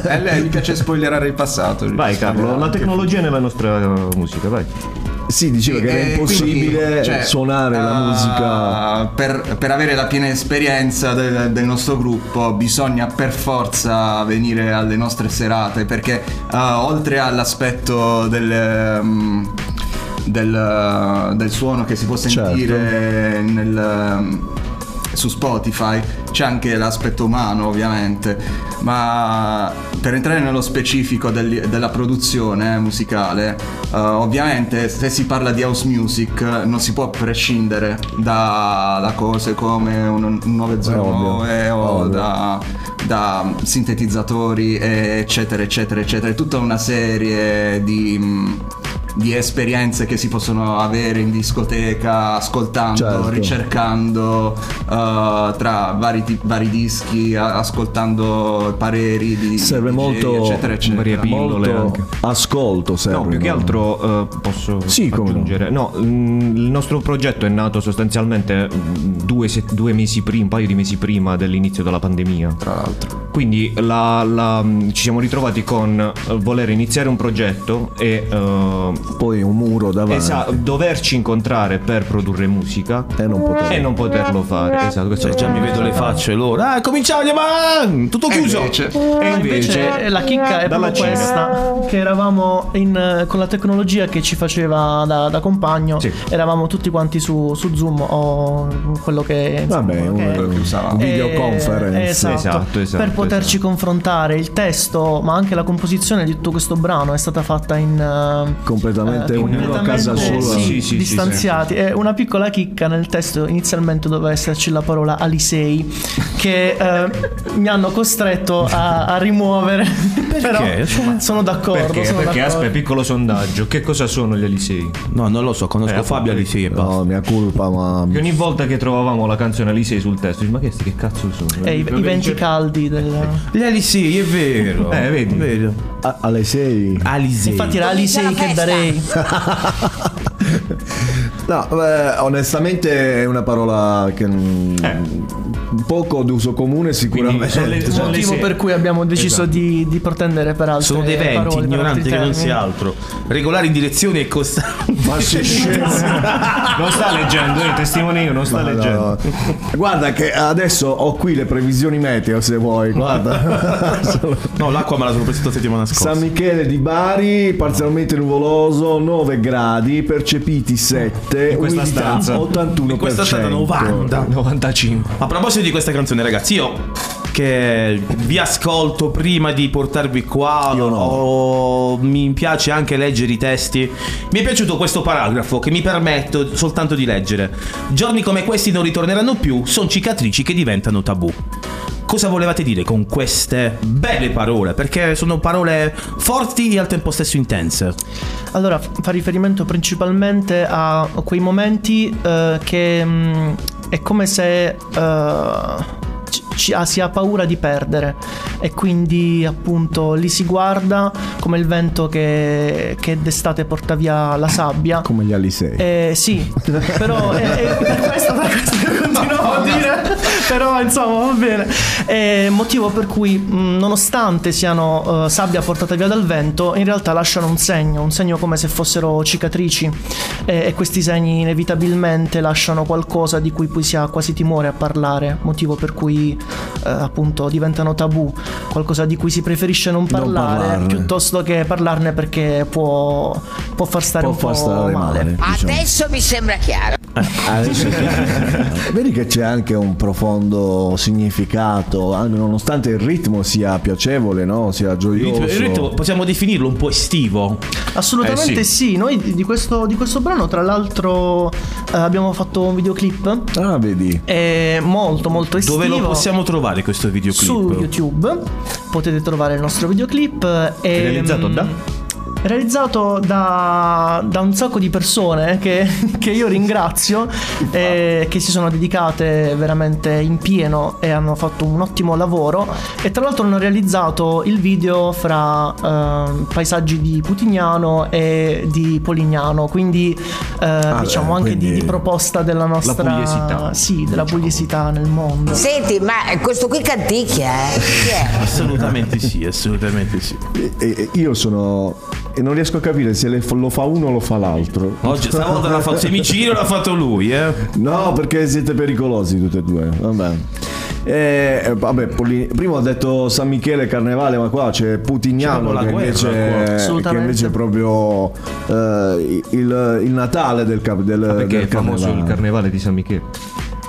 A lei gli piace spoilerare il passato. Vai Carlo, la tecnologia nella nostra eh, musica, vai. sì, diceva che era E impossibile quindi, cioè, suonare la ah, musica. Per, per avere la piena esperienza del, del nostro gruppo bisogna per forza venire alle nostre serate perché ah, oltre all'aspetto del, ehm, del, del suono che si può sentire nel, ehm, su Spotify c'è anche l'aspetto umano ovviamente ma per entrare nello specifico del- della produzione eh, musicale eh, ovviamente se si parla di house music eh, non si può prescindere da, da cose come un, un 909 o da, da sintetizzatori eccetera eccetera eccetera. È tutta una serie di mh, di esperienze che si possono avere in discoteca ascoltando, Certo. ricercando eh, tra vari, ti- vari dischi, a- ascoltando pareri di Serve DJ, molto, eccetera eccetera. varie pillole molto anche. ascolto serve. No, più che altro eh, posso Sì, aggiungere. No, mm, il nostro progetto è nato sostanzialmente mm, due, se- due mesi prima, un paio di mesi prima dell'inizio della pandemia. Tra l'altro. Quindi la- la- mm, ci siamo ritrovati con eh, voler iniziare un progetto e eh, Poi un muro davanti. esa- doverci incontrare per produrre musica E non poter- e non poterlo fare. Esatto, questo Cioè, già mi vedo le facce loro. Ah, cominciamo, ma tutto E chiuso. invece, E Invece invece la chicca è proprio Cina. questa, che eravamo in, eh, con la tecnologia che ci faceva da, da compagno, Sì. eravamo tutti quanti su, su Zoom o quello che... insomma, Vabbè, che- un, quello che usavamo. Eh, videoconference. esatto, Esatto, esatto, per poterci confrontare il testo ma anche la composizione di tutto questo brano è stata fatta in eh, Completamente eh, ognuno a casa completamente, sua. sì, Sì, sì, sì, distanziati e una piccola chicca nel testo inizialmente doveva esserci la parola Alisei che eh, mi hanno costretto a, a rimuovere però Cioè, sono d'accordo perché? sono Perché d'accordo. aspetta, piccolo sondaggio. Che cosa sono gli Alisei? No, non lo so, conosco Eh, Fabio Alisei e basta. No, mia colpa, ma. Che ogni volta che trovavamo la canzone Alisei sul testo, dici, ma che, sti che cazzo sono? E i, i venti caldi del Gli Alisei, è vero. Eh, vedi. Vero. a- alle 6. Alisei. Infatti era Alisei che darei. No, beh, onestamente è una parola che mm, poco d'uso comune sicuramente. le- Il motivo per cui abbiamo deciso Esatto. di, di pretendere per altre Sono dei venti, parole, ignoranti altri che non sia altro. Regolare in direzione e costanti. Ma sei scemo. Non sta leggendo, eh, testimone io, non sta Ma leggendo. no. Guarda che adesso ho qui le previsioni meteo se vuoi, guarda. No, l'acqua me la sono presa la settimana scorsa. San Michele di Bari, parzialmente nuvoloso, 9 gradi, percepiti 7, In questa umidità stanza. 81%. In questa stanza 90. 95. A proposito di questa canzone, ragazzi, io che vi ascolto prima di portarvi qua, Io no. o- mi piace anche leggere i testi. Mi è piaciuto questo paragrafo che mi permetto soltanto di leggere. Giorni come questi non ritorneranno più, sono cicatrici che diventano tabù. Cosa volevate dire con queste belle parole? Perché sono parole forti e al tempo stesso intense. Allora, fa riferimento principalmente a quei momenti eh, che mh, è come se eh, ci- ha- si ha paura di perdere e quindi appunto lì si guarda come il vento che, che d'estate porta via la sabbia. Come gli Alisei. Eh, sì, però è, è per questo, per questo che continuavo a dire, però insomma va bene. Eh, motivo per cui mh, nonostante siano eh, sabbia portata via dal vento, in realtà lasciano un segno, un segno come se fossero cicatrici Eh, e questi segni inevitabilmente lasciano qualcosa di cui poi si ha quasi timore a parlare, motivo per cui eh, appunto diventano tabù, qualcosa di cui si preferisce non parlare parlarne. piuttosto che parlarne perché può, può far stare Può un po' far stare male. male. diciamo. Adesso mi sembra chiaro. Adesso è chiaro. Vedi che c'è anche un profondo significato, anche nonostante il ritmo sia piacevole, no? sia gioioso. il ritmo possiamo definirlo un po' estivo. Assolutamente Eh, sì. noi di- questo, di questo brano tra l'altro eh, abbiamo fatto un videoclip Ah, vedi. è molto molto estivo. Dove lo possiamo trovare questo videoclip? Su YouTube potete trovare il nostro videoclip e, Realizzato da? Realizzato da, da un sacco di persone che, che io ringrazio e che si sono dedicate veramente in pieno e hanno fatto un ottimo lavoro e tra l'altro hanno realizzato il video fra ehm, paesaggi di Putignano e di Polignano quindi eh, diciamo beh, anche di- quindi di, proposta della nostra pugliesità. sì della pugliesità nel mondo Senti, ma questo qui canticchia, eh? Chi è? Assolutamente sì, assolutamente sì. E- e- io sono. E non riesco a capire se le- lo fa uno o lo fa l'altro. Oggi stavolta l'ha fatto Semiciro l'ha fatto lui, eh. No, perché siete pericolosi tutti e due. Vabbè. Eh, eh, vabbè, prima ho detto San Michele Carnevale, ma qua c'è Putignano che, guerra invece, che invece è proprio eh, il, il Natale del, cap- del, Perché del è famoso il carnevale di San Michele.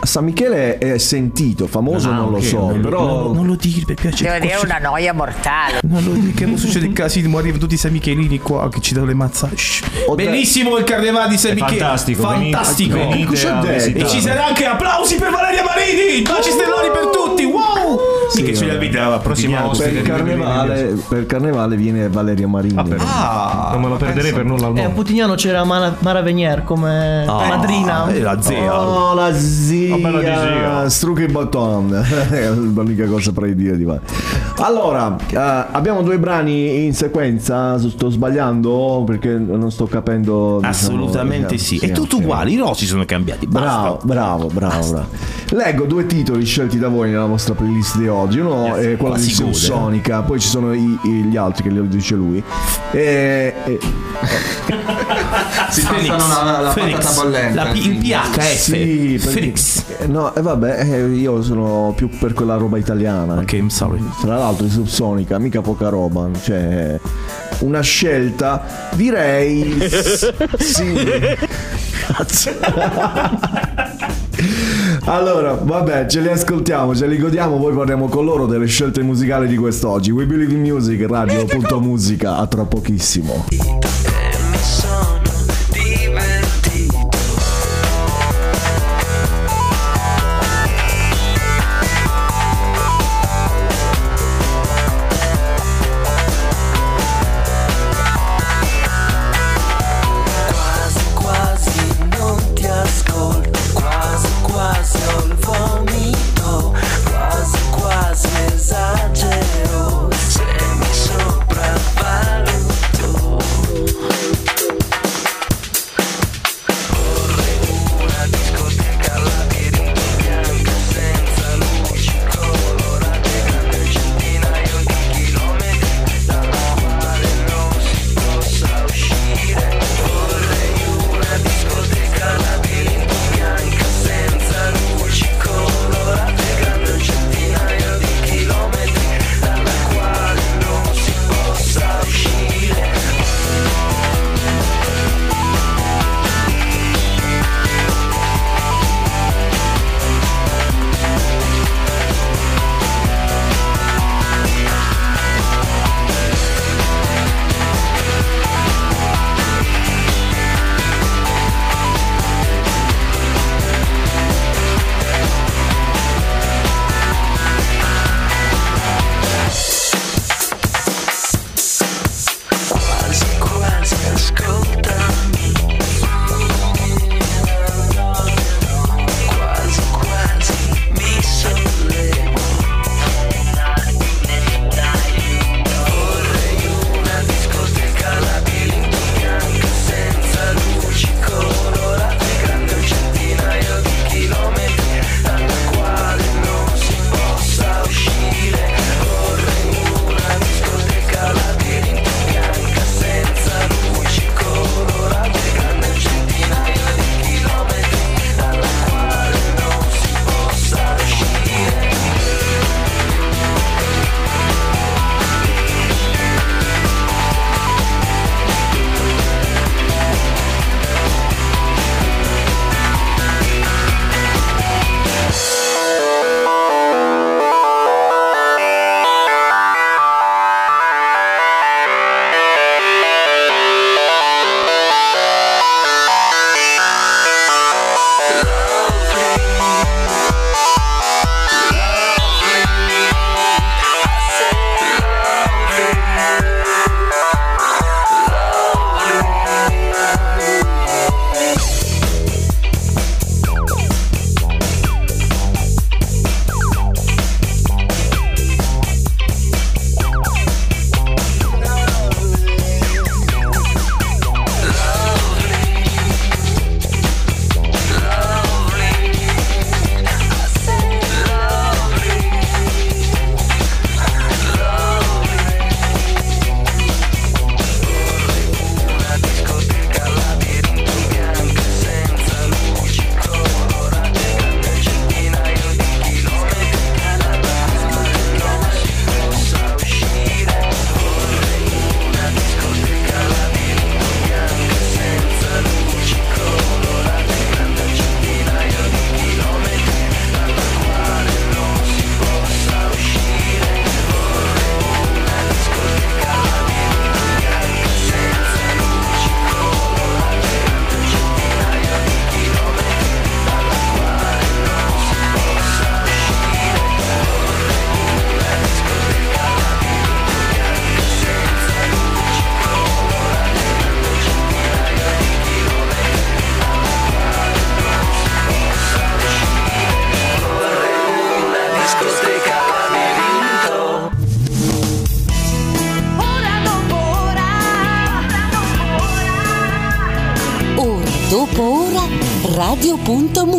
San Michele è sentito, famoso Ah, non lo ok, so, non lo- però non, lo- non lo dire, per Devo piacere. dire una noia mortale. Non lo dire, che non succede casino, arrivano tutti i San Michelini qua che ci danno le mazzate. Bellissimo il carnevale di San È Michele. fantastico, Fantastico. venite- venite. E ci saranno anche applausi per Valeria Marini! Baci stellari per tutti! Wow! Sì, che ce la vita Prossima prossima ospite. per il carnevale, per il carnevale viene Valeria Marini. Ah, non me lo perderei per nulla al e a mondo. Putignano c'era Mara, Mara Venier come Ah, madrina E la zea. Oh, la zia, bella di zia. Strucchi Botton. È l'unica cosa saprei dire di fare. Allora, eh, abbiamo due brani in sequenza. Sto sbagliando perché non sto capendo. diciamo, Assolutamente eh, sì. È tutto ok. uguale, i rossi sono cambiati. Basta. Bravo, bravo, bravo, bravo. Leggo due titoli scelti da voi nella vostra playlist di oggi. Uno è quello Qua di gode, Subsonica, poi ci sono i- i- gli altri che li dice lui. E, e- Si Phoenix. passano la, Phoenix. patata bollente. La P- il PHF. sì, Phoenix. eh, no, e vabbè, eh, io sono più per quella roba italiana. Ok, I'm sorry. Tra l'altro, i Subsonica, mica poca roba. Cioè, una scelta, direi. sì. Cazzo. Allora, vabbè, ce li ascoltiamo, ce li godiamo, poi parliamo con loro delle scelte musicali di quest'oggi. We Believe in Music, radio.musica, a tra pochissimo.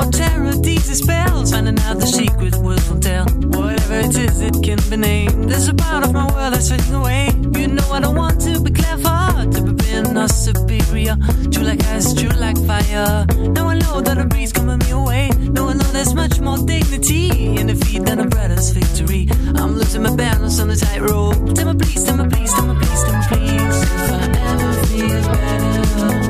No terror, these are spells. Finding out the secret words will tell. Whatever it is, it can be named. There's a part of my world that's fading away. You know I don't want to be clever, to be being not superior. True like ice, true like fire. Now I know that a breeze coming me away. Now I know there's much more dignity in defeat than a brother's victory. I'm losing my balance on the tightrope. Tell me please, tell me please, tell me please, tell me please. If I ever feel better,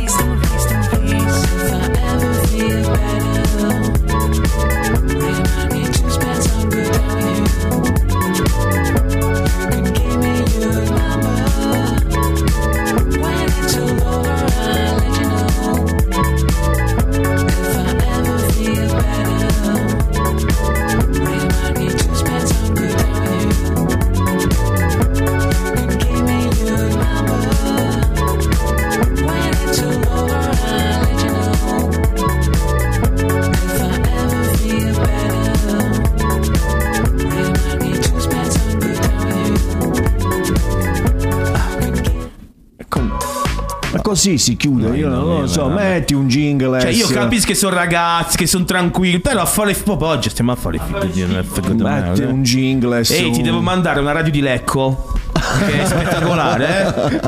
me please, please. If I ever feel better, così si chiude, io non lo so, metti un jingle. Cioè, io Alessio. capisco che sono ragazzi, che sono tranquilli, però a fare proprio oggi stiamo a fare figli di Metti un jingle. Alessio. Ehi, ti devo mandare una radio di Lecco. Che è spettacolare,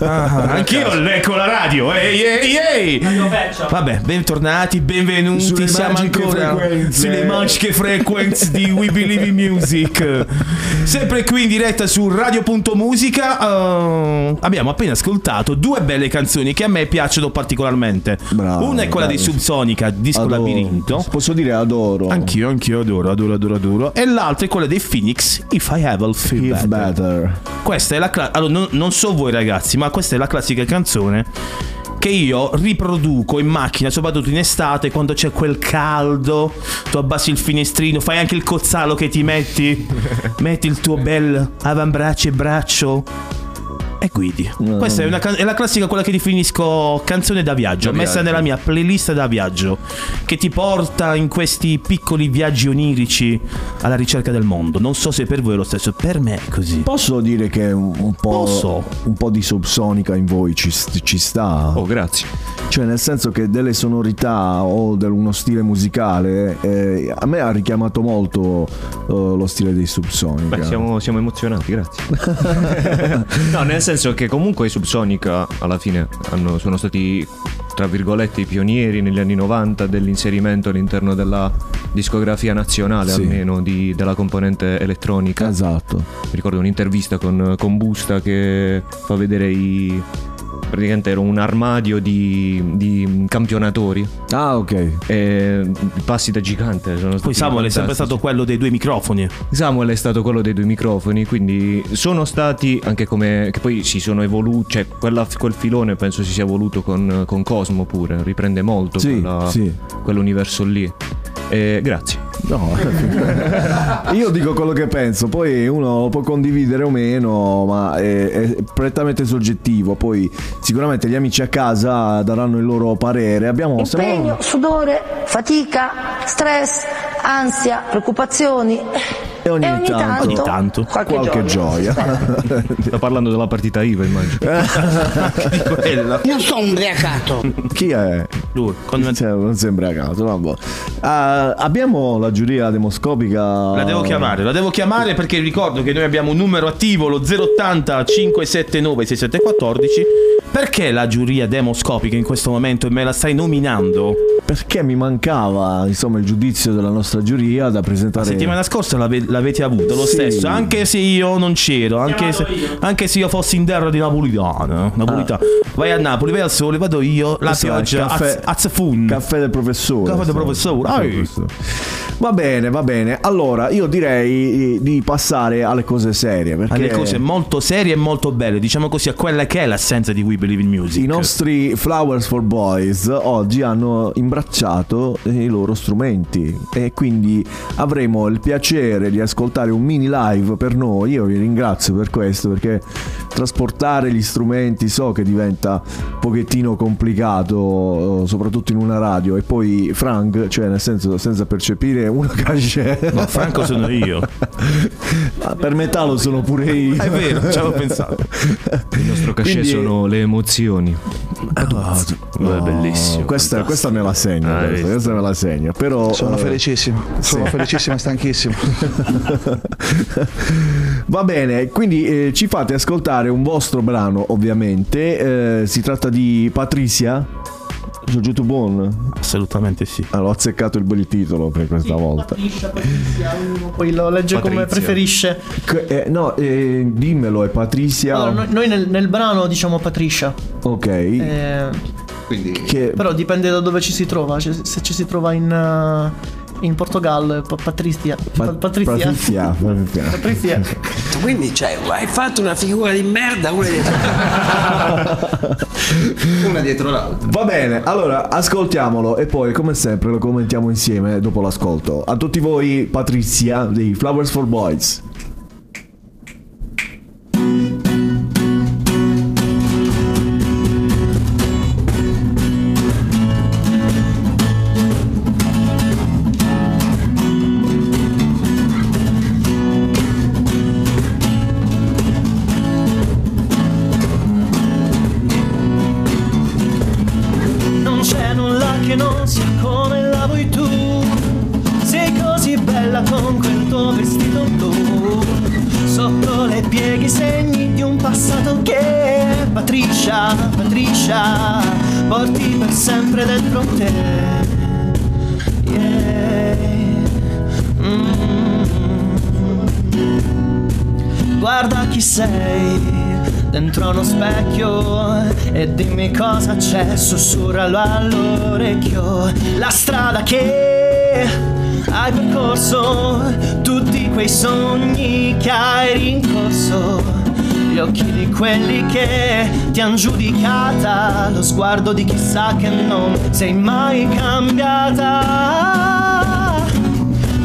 eh? Ah, anch'io lecco la radio. Ehi, ehi, ehi. Vabbè, bentornati, benvenuti. Sulle Siamo ancora frequenze. sulle magiche frequenze di We Believe in Music. Sempre qui in diretta su Radio.musica. eh, abbiamo appena ascoltato due belle canzoni che a me piacciono particolarmente. Bravo, Una è quella dei bravo. Subsonica, disco Adoro. labirinto. Posso dire adoro. Anch'io, anch'io adoro, adoro, adoro, adoro. E l'altra è quella dei Phoenix, If I Ever Feel If Better. better. Questa è la cla- allora, non, non so voi ragazzi, ma questa è la classica canzone che io riproduco in macchina, soprattutto in estate, quando c'è quel caldo, tu abbassi il finestrino, fai anche il cozzalo che ti metti, metti il tuo bel avambraccio e braccio e guidi. Questa è, una è la classica quella che definisco canzone da viaggio, Da messa viaggio. nella mia playlist da viaggio, che ti porta in questi piccoli viaggi onirici alla ricerca del mondo. Non so se per voi è lo stesso, per me è così. Posso dire che un, un po', Posso. un po' di subsonica in voi ci, ci sta? Oh, grazie. Cioè, nel senso che delle sonorità o di uno stile musicale, eh, a me ha richiamato molto eh, lo stile dei subsonica. Beh, siamo, siamo emozionati, grazie. no, nel senso che comunque i Subsonica alla fine hanno- sono stati tra virgolette, i pionieri negli anni 90 dell'inserimento all'interno della discografia nazionale, Sì. almeno di- della componente elettronica. Esatto. Mi ricordo un'intervista con, con Busta che fa vedere i. Praticamente era un armadio di, di campionatori. Ah, ok. E passi da gigante Poi Samuel è sempre stato quello dei due microfoni. Samuel è stato quello dei due microfoni, quindi sono stati anche come. che poi si sono evoluti. Cioè, quella- quel filone penso si sia evoluto con, con Cosmo pure. Riprende molto Sì, quella- sì. quell'universo lì. E grazie. No, io dico quello che penso, poi uno lo può condividere o meno, ma è, è prettamente soggettivo. Poi sicuramente gli amici a casa daranno il loro parere. Abbiamo Impegno, sudore, fatica, stress, ansia, preoccupazioni. E ogni, E ogni tanto, tanto, tanto. qualche qualche gioia. Sta parlando della partita IVA, immagino. Non sono ubriacato. Chi è? Lui, Cioè, non sembra a caso. vabbè. Ah, abbiamo la giuria demoscopica. La devo chiamare, la devo chiamare perché ricordo che noi abbiamo un numero attivo, lo 080 579 6714. Perché la giuria demoscopica in questo momento e me la stai nominando? Perché mi mancava insomma il giudizio della nostra giuria da presentare. La settimana scorsa l'ave- l'avete avuto lo Sì. stesso, anche se io non c'ero, anche se, anche se io fossi in terra di Napolitano. Napolitano. Vai a Napoli, vai al sole, vado io, la è pioggia, caffè- az, azfun. Caffè del professore. Caffè del professore, Caffè del professore. Va bene, va bene. Allora, io direi di passare alle cose serie. Perché Alle cose molto serie e molto belle, diciamo così, a quella che è l'essenza di We Believe in Music. i nostri Flowers for Boys oggi hanno imbracciato i loro strumenti e quindi avremo il piacere di ascoltare un mini live per noi. Io vi ringrazio per questo perché trasportare gli strumenti so che diventa un pochettino complicato, soprattutto in una radio. E poi Frank, cioè nel senso senza percepire una cachet. No, Franco sono io. Ma per metà lo sono pure io. È vero, ci avevo pensato. Il nostro cachet Quindi- sono le emozioni. No, è bellissimo. Questa, questa me la segno. Ah, questa, questa me la segno. Però, Sono felicissimo, sono sì. felicissimo e stanchissimo. Va bene, quindi eh, ci fate ascoltare un vostro brano, ovviamente. Eh, si tratta di Patricia. Giusto buon? Assolutamente sì. Allora, ho azzeccato il bel titolo per questa volta. Patricia, Patricia, ognuno poi lo legge come Patrizia. preferisce. Che- eh, no, eh, dimmelo, è Patricia. Allora, noi, noi nel, nel brano diciamo Patricia. Ok. Eh, Quindi Che- Però dipende da dove ci si trova. Cioè, se ci si trova in, eh, in Portogallo, è Pa- Patrizia. Pa- Patrizia. Patrizia, Patrizia. Patrizia. Quindi, cioè, hai fatto una figura di merda una dietro una dietro l'altra. Va bene, allora ascoltiamolo e poi come sempre lo commentiamo insieme dopo l'ascolto. A tutti voi, Patrizia dei Flowers for Boys. Patricia, porti per sempre dentro te. Yeah. Mm. Guarda chi sei dentro uno specchio e dimmi cosa c'è, sussurralo all'orecchio. La strada che hai percorso, tutti quei sogni che hai rincorso. Gli occhi di quelli che ti han giudicata, lo sguardo di chissà che non sei mai cambiata.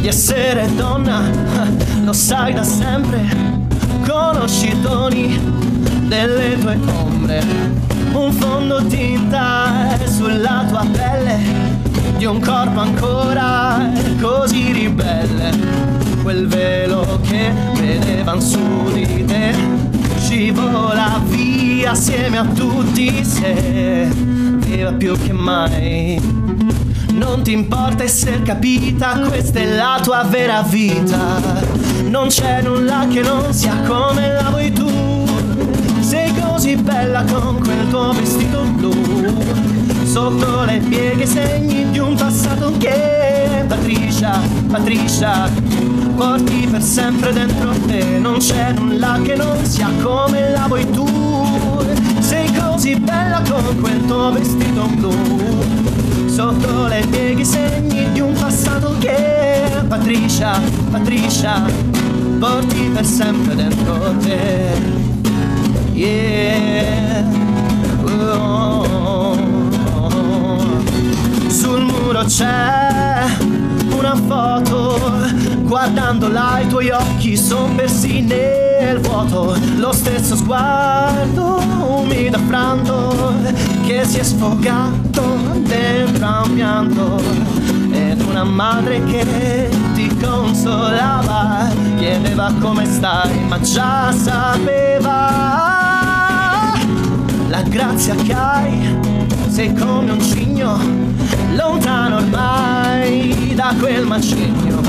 Di essere donna, lo sai da sempre, conosci i toni delle tue ombre, un fondo tinta sulla tua pelle, di un corpo ancora così ribelle, quel velo che vedevan su di te, scivola via assieme a tutti se viva più che mai. Non ti importa essere capita, questa è la tua vera vita. Non c'è nulla che non sia come la vuoi tu. Sei così bella con quel tuo vestito blu. Sotto le pieghe segni di un passato che Patricia, Patricia Porti per sempre dentro te. Non c'è nulla che non sia come la vuoi tu. Sei così bella con quel tuo vestito blu. Sotto le pieghe segni di un passato che Patricia, Patricia Porti per sempre dentro te. Yeah. Oh. Sul muro c'è una foto Guardandola i tuoi occhi son persi nel vuoto. Lo stesso sguardo umido affranto Che si è sfogato dentro a un pianto. Ed una madre che ti consolava Chiedeva come stai ma già sapeva la grazia che hai, sei come un cigno, lontano ormai da quel macigno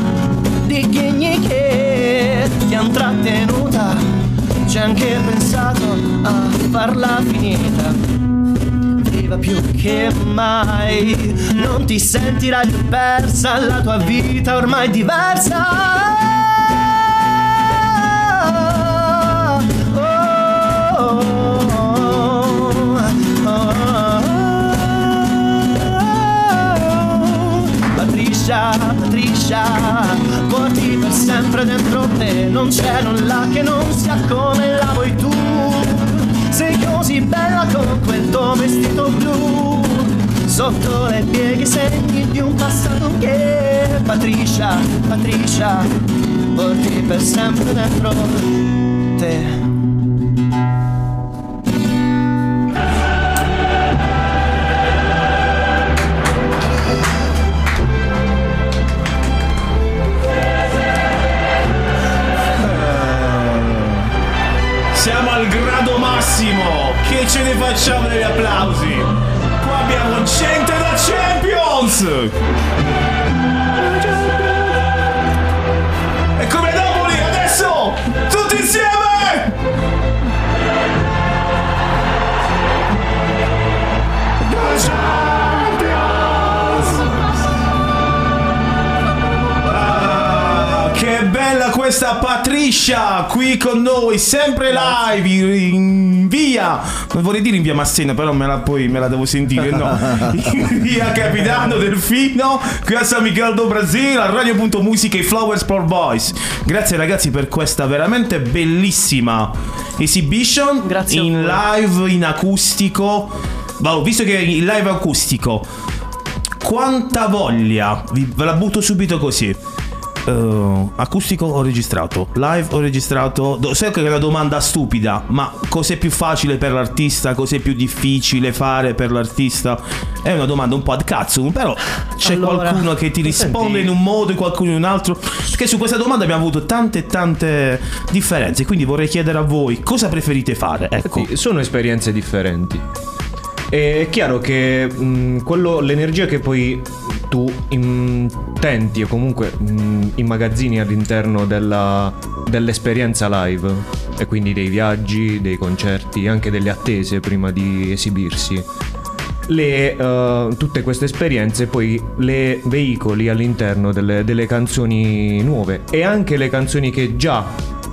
di ghigni che ti han trattenuta, c'è anche pensato a farla finita. Viva più che mai, non ti sentirai più persa, la tua vita ormai diversa. Patricia, Patricia, porti per sempre dentro te, non c'è nulla che non sia come la vuoi tu. Sei così bella con quel tuo vestito blu, sotto le pieghe segni di un passato che Patricia, Patricia, porti per sempre dentro te. E come Napoli adesso tutti insieme. Ah, Che bella questa Patricia qui con noi, sempre live in via. Non vorrei dire in via Massena, però me la, poi me la devo sentire. No, in via Capitano Delfino, qui a San Miguel do Brasil, a Radio.musica e Flower Sport Boys. Grazie ragazzi per questa veramente bellissima exhibition Grazie in live, in acustico. Boh, visto che il live acustico, quanta voglia, ve la butto subito così. Eh, acustico o registrato? Live o registrato? Do- so che è una domanda stupida, ma cos'è più facile per l'artista? Cos'è più difficile fare per l'artista? È una domanda un po' ad cazzo, però c'è Allora, qualcuno che ti risponde in un modo e qualcuno in un altro. Perché su questa domanda abbiamo avuto tante tante differenze, quindi vorrei chiedere a voi cosa preferite fare? Ecco. Sì, sono esperienze differenti. È chiaro che mh, quello, l'energia che poi tu intenti o comunque mh, immagazzini all'interno della- dell'esperienza live e quindi dei viaggi, dei concerti, anche delle attese prima di esibirsi. Le, eh, tutte queste esperienze poi le veicoli all'interno delle, delle canzoni nuove e anche le canzoni che già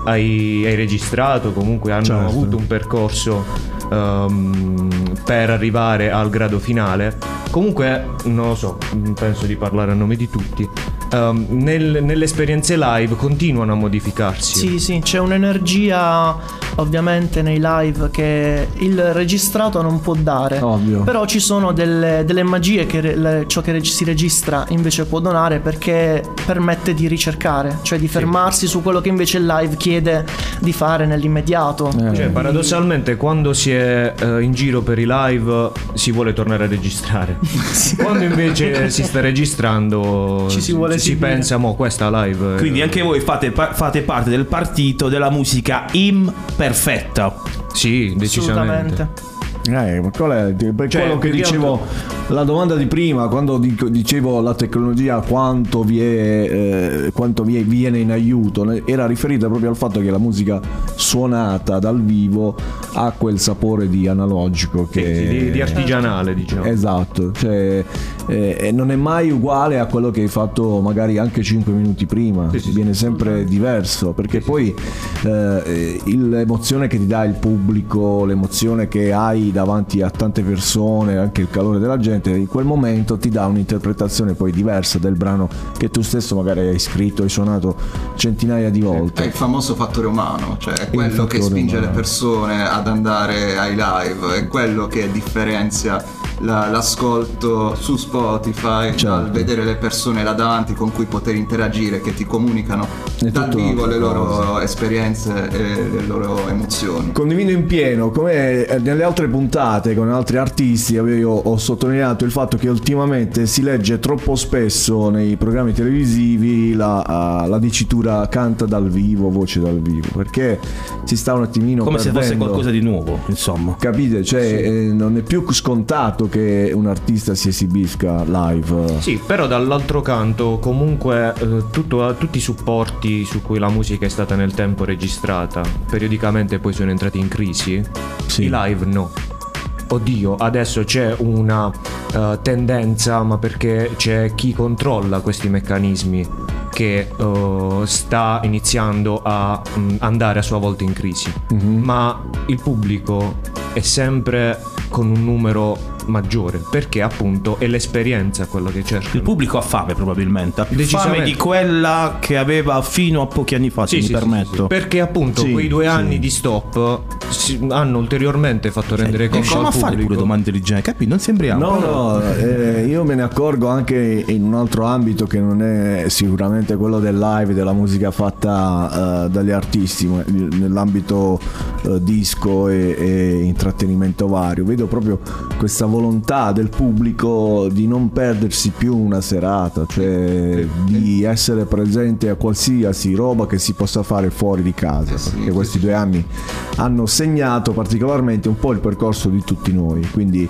hai, hai registrato, comunque hanno Certo. avuto un percorso ehm, per arrivare al grado finale. Comunque, non lo so, penso di parlare a nome di tutti. ehm, nel- nelle esperienze live continuano a modificarsi. Sì, sì, c'è un'energia ovviamente nei live che il registrato non può dare. Ovvio. Però ci sono delle, delle magie che le- ciò che reg- si registra invece può donare perché permette di ricercare, cioè di fermarsi su quello che invece il live chiede di fare nell'immediato. Eh. Cioè, paradossalmente, quando si è eh, in giro per i live, si vuole tornare a registrare. quando invece si sta registrando, Ci si vuole si esibire. pensa, mo, questa live. eh, Quindi anche voi fate, pa- fate parte del partito della musica imperfetta. Sì, decisamente. Eh, qual è? Per Cioè, quello che dicevo, la domanda di prima, quando dico- dicevo la tecnologia quanto, vi è, eh, quanto vi è- viene in aiuto, era riferita proprio al fatto che la musica suonata dal vivo ha quel sapore di analogico che Di, di artigianale, diciamo. Esatto, cioè eh, non è mai uguale a quello che hai fatto magari anche 5 minuti prima, viene sempre diverso perché poi eh, l'emozione che ti dà il pubblico, l'emozione che hai davanti a tante persone, anche il calore della gente, in quel momento ti dà un'interpretazione poi diversa del brano che tu stesso magari hai scritto, hai suonato centinaia di È volte. il famoso fattore umano, cioè è quello che spinge le umano. persone ad andare ai live, è quello che differenzia la- l'ascolto su Spotify Certo. dal vedere le persone là davanti con cui poter interagire, che ti comunicano È dal vivo le loro cosa. esperienze e le loro emozioni. Condivido in pieno, come eh, nelle altre puntate con altri artisti avevo, ho sottolineato il fatto che ultimamente si legge troppo spesso nei programmi televisivi la, ah, la dicitura canta dal vivo, voce dal vivo, perché si sta un attimino Come se fosse perdendo. qualcosa di nuovo, insomma. Capite? Cioè, eh, non è più scontato che un artista si esibisca live. Sì, però dall'altro canto comunque eh, tutto- tutti i supporti su cui la musica è stata nel tempo registrata periodicamente poi sono entrati in crisi. I live no. Oddio, adesso c'è una eh, tendenza, ma perché c'è chi controlla questi meccanismi che eh, sta iniziando a mm, andare a sua volta in crisi. Ma il pubblico è sempre con un numero maggiore perché appunto è l'esperienza quello che cerca. Il pubblico ha fame probabilmente, ha più fame di quella che aveva fino a pochi anni fa, se Sì, mi sì, sì, permetto. sì, perché appunto Sì, quei due sì. anni di stop si- hanno ulteriormente fatto rendere conto Riusciamo al a fare pubblico. pure domande del genere, capi? Non sembriamo. No, no, eh, io me ne accorgo anche in un altro ambito che non è sicuramente quello del live, della musica fatta eh, dagli artisti, ma nell'ambito eh, disco e, e intrattenimento vario. Vedo proprio questa volontà del pubblico di non perdersi più una serata, cioè di essere presente a qualsiasi roba che si possa fare fuori di casa, perché questi due anni hanno segnato particolarmente un po' il percorso di tutti noi, quindi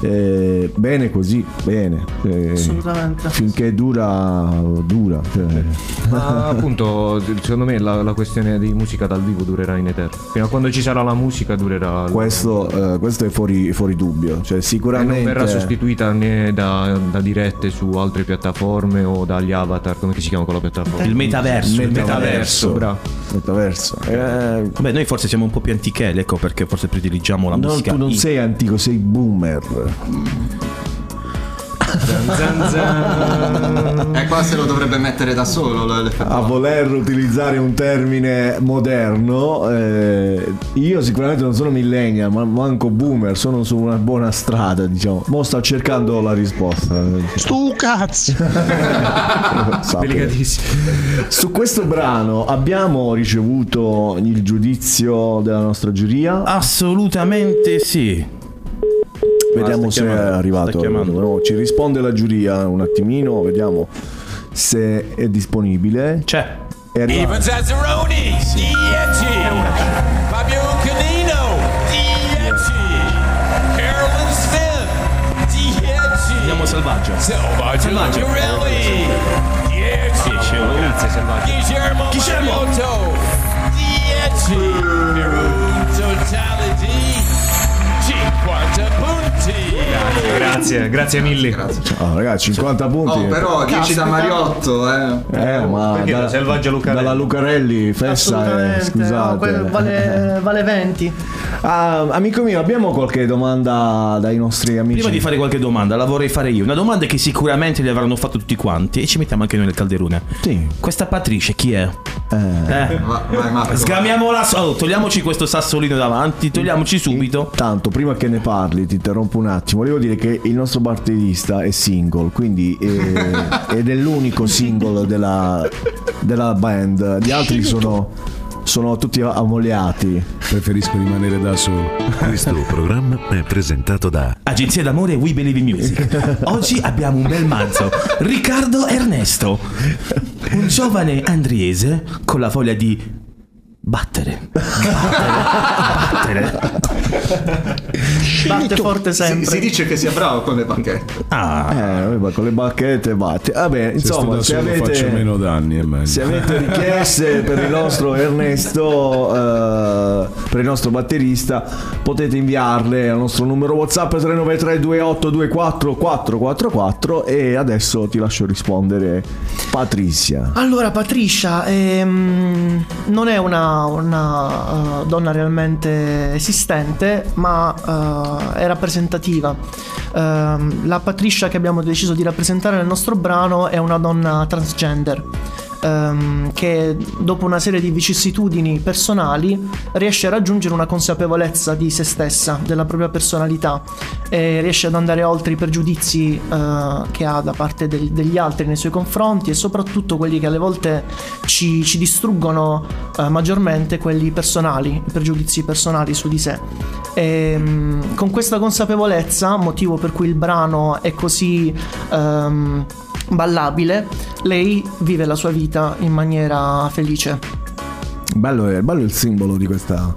eh, bene così, bene. eh, Assolutamente. Finché dura, dura. cioè. Ma appunto, secondo me la, la questione di musica dal vivo durerà in eterno. Fino a quando ci sarà la musica durerà. Questo, eh, questo è fuori, fuori dubbio, cioè E non sicuramente... verrà sostituita né da, da dirette su altre piattaforme o dagli avatar, come si chiama quella piattaforma? Il metaverso, il metaverso. bravo. Metaverso. Eh, Vabbè, noi forse siamo un po' più anticheli, ecco perché forse prediligiamo la no, musica. tu non in- sei antico, sei boomer. E qua se lo dovrebbe mettere da solo l'effetto. A voler utilizzare un termine moderno, eh, io sicuramente non sono millennial, ma manco boomer, sono su una buona strada, diciamo. Mo sto cercando la risposta. Stu cazzo! Delicatissimo. Su questo brano abbiamo ricevuto il giudizio della nostra giuria. Assolutamente sì. Vediamo se è arrivato. ci risponde la giuria un attimino, vediamo se è disponibile. C'è. È arrivato. Ivan Zazzaroni, Dieci, Fabio Canino, Dieci, Carolyn Smith, Dieci, Andiamo selvaggio. Selvaggio Selvaggio. Grazie, grazie mille. Ah, ragazzi, 50 punti. Oh, però 10 da Mariotto, eh. Eh, ma Perché da- Selvaggio Lucarelli? dalla Lucarelli, Fessa, eh, scusate. no, vale, vale 20. Ah, amico mio, abbiamo qualche domanda dai nostri amici? Prima di fare qualche domanda, la vorrei fare io. Una domanda che sicuramente li avranno fatto tutti quanti e ci mettiamo anche noi nel calderone. Sì. Questa Patrice chi è? Eh. Va- vai Marco. Sgamiamola. Oh, togliamoci questo sassolino davanti, togliamoci subito. Tanto, prima che ne parli, ti interrompo un attimo. Volevo dire che il nostro batterista è single, quindi eh, ed è l'unico single della, della band. Gli altri sono, sono tutti ammogliati. Preferisco rimanere da solo. Questo programma è presentato da Agenzia d'amore We Believe in Music. Oggi abbiamo un bel mazzo. Riccardo Ernesto. Un giovane andriese con la voglia di battere. Battere. Batte forte Si, sempre. si dice che sia bravo con le bacchette. Ah, Eh, con le bacchette batte. Vabbè, Se insomma, se solo avete, faccio meno danni è meglio. se avete richieste per il nostro Ernesto, eh, per il nostro batterista, potete inviarle al nostro numero WhatsApp 393 2824 444 e adesso ti lascio rispondere Patrizia. Allora, Patricia ehm, non è una, una, eh, donna realmente esistente, ma eh, è rappresentativa. Ehm, la Patricia che abbiamo deciso di rappresentare nel nostro brano è una donna transgender. Ehm, che dopo una serie di vicissitudini personali riesce a raggiungere una consapevolezza di se stessa, della propria personalità e riesce ad andare oltre i pregiudizi eh, che ha da parte del- degli altri nei suoi confronti e soprattutto quelli che alle volte ci, ci distruggono eh, maggiormente, quelli personali, i pregiudizi personali su di sé. E, mm, con questa consapevolezza, motivo per cui il brano è così ehm, ballabile, lei vive la sua vita in maniera felice. Bello è, bello il simbolo di questa,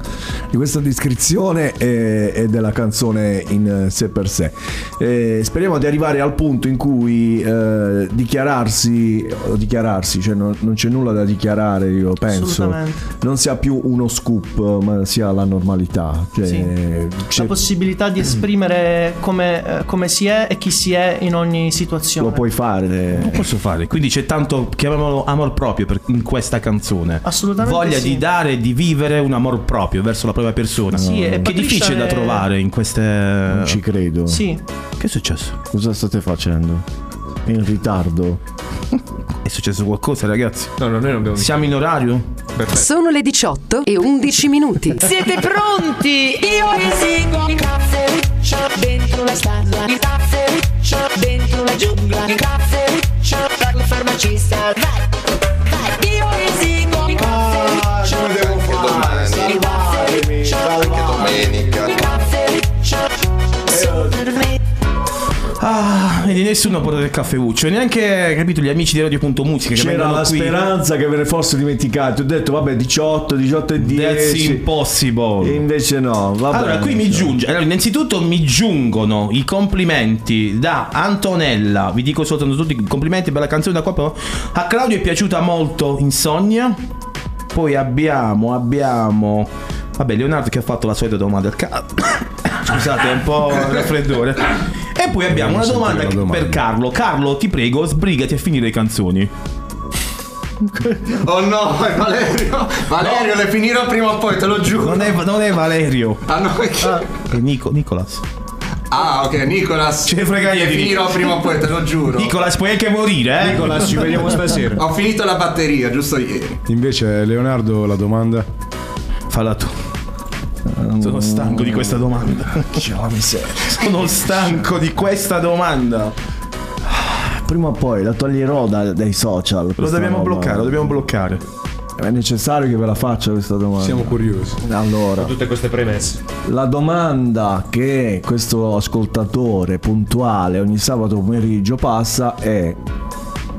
di questa descrizione e, e della canzone in sé per sé. Eh, speriamo di arrivare al punto in cui eh, dichiararsi, o dichiararsi, cioè non, non c'è nulla da dichiarare, io penso, non sia più uno scoop, ma sia la normalità. Cioè, Sì. c'è- La possibilità di esprimere come, eh, come si è e chi si è in ogni situazione. lo puoi fare. non posso fare. Quindi c'è tanto, chiamiamolo amor proprio per- in questa canzone. Assolutamente Voglia sì. Di dare e di vivere un amor proprio verso la propria persona. Sì, e che è difficile da è- trovare in queste. Non ci credo. Sì, Che è successo? Cosa state facendo? In ritardo. È successo qualcosa, ragazzi? No, no, noi non abbiamo Siamo in orario? Sono le 18 e 11 minuti. Siete pronti? Io esigo il caffeuccio dentro la stanza, il caffeuccio dentro la giungla, il caffeuccio per la farmacista. Nessuno porta del caffeuccio. Neanche, capito, gli amici di Radio.musica C'era la qui. speranza che ve ne fosse dimenticati. Ho detto, vabbè, 18, 18 e 10. That's impossible. E invece no. Va Allora, qui mi giunge. Allora, innanzitutto mi giungono i complimenti da Antonella. Vi dico soltanto tutti i complimenti per la canzone da qua. Però. A Claudio è piaciuta molto Insonnia. Poi abbiamo, abbiamo. Vabbè, Leonardo che ha fatto la solita domanda al Scusate, è un po' il raffreddore. E poi abbiamo una sentire domanda, domanda. per Carlo. Carlo, ti prego, sbrigati a finire le canzoni. Oh no, è Valerio. Valerio, le finirò prima o poi, te lo giuro. Non è, non è Valerio. Ah no, è chi? È Nico, Nicolas. Ah, ok, Nicolas. Ce ne frega niente finirò prima o poi, te lo giuro. Nicolas, puoi anche morire, eh? Nicolas, ci vediamo stasera. Ho finito la batteria, giusto ieri. Invece, Leonardo, la domanda? Falla tu. Sono stanco di questa domanda. Sono stanco di questa domanda. Prima o poi la toglierò da- dai social. Lo questa dobbiamo roba. bloccare, lo dobbiamo bloccare. È necessario che ve la faccia questa domanda. Siamo curiosi. Allora, Tutte queste premesse. la domanda che questo ascoltatore puntuale ogni sabato pomeriggio passa è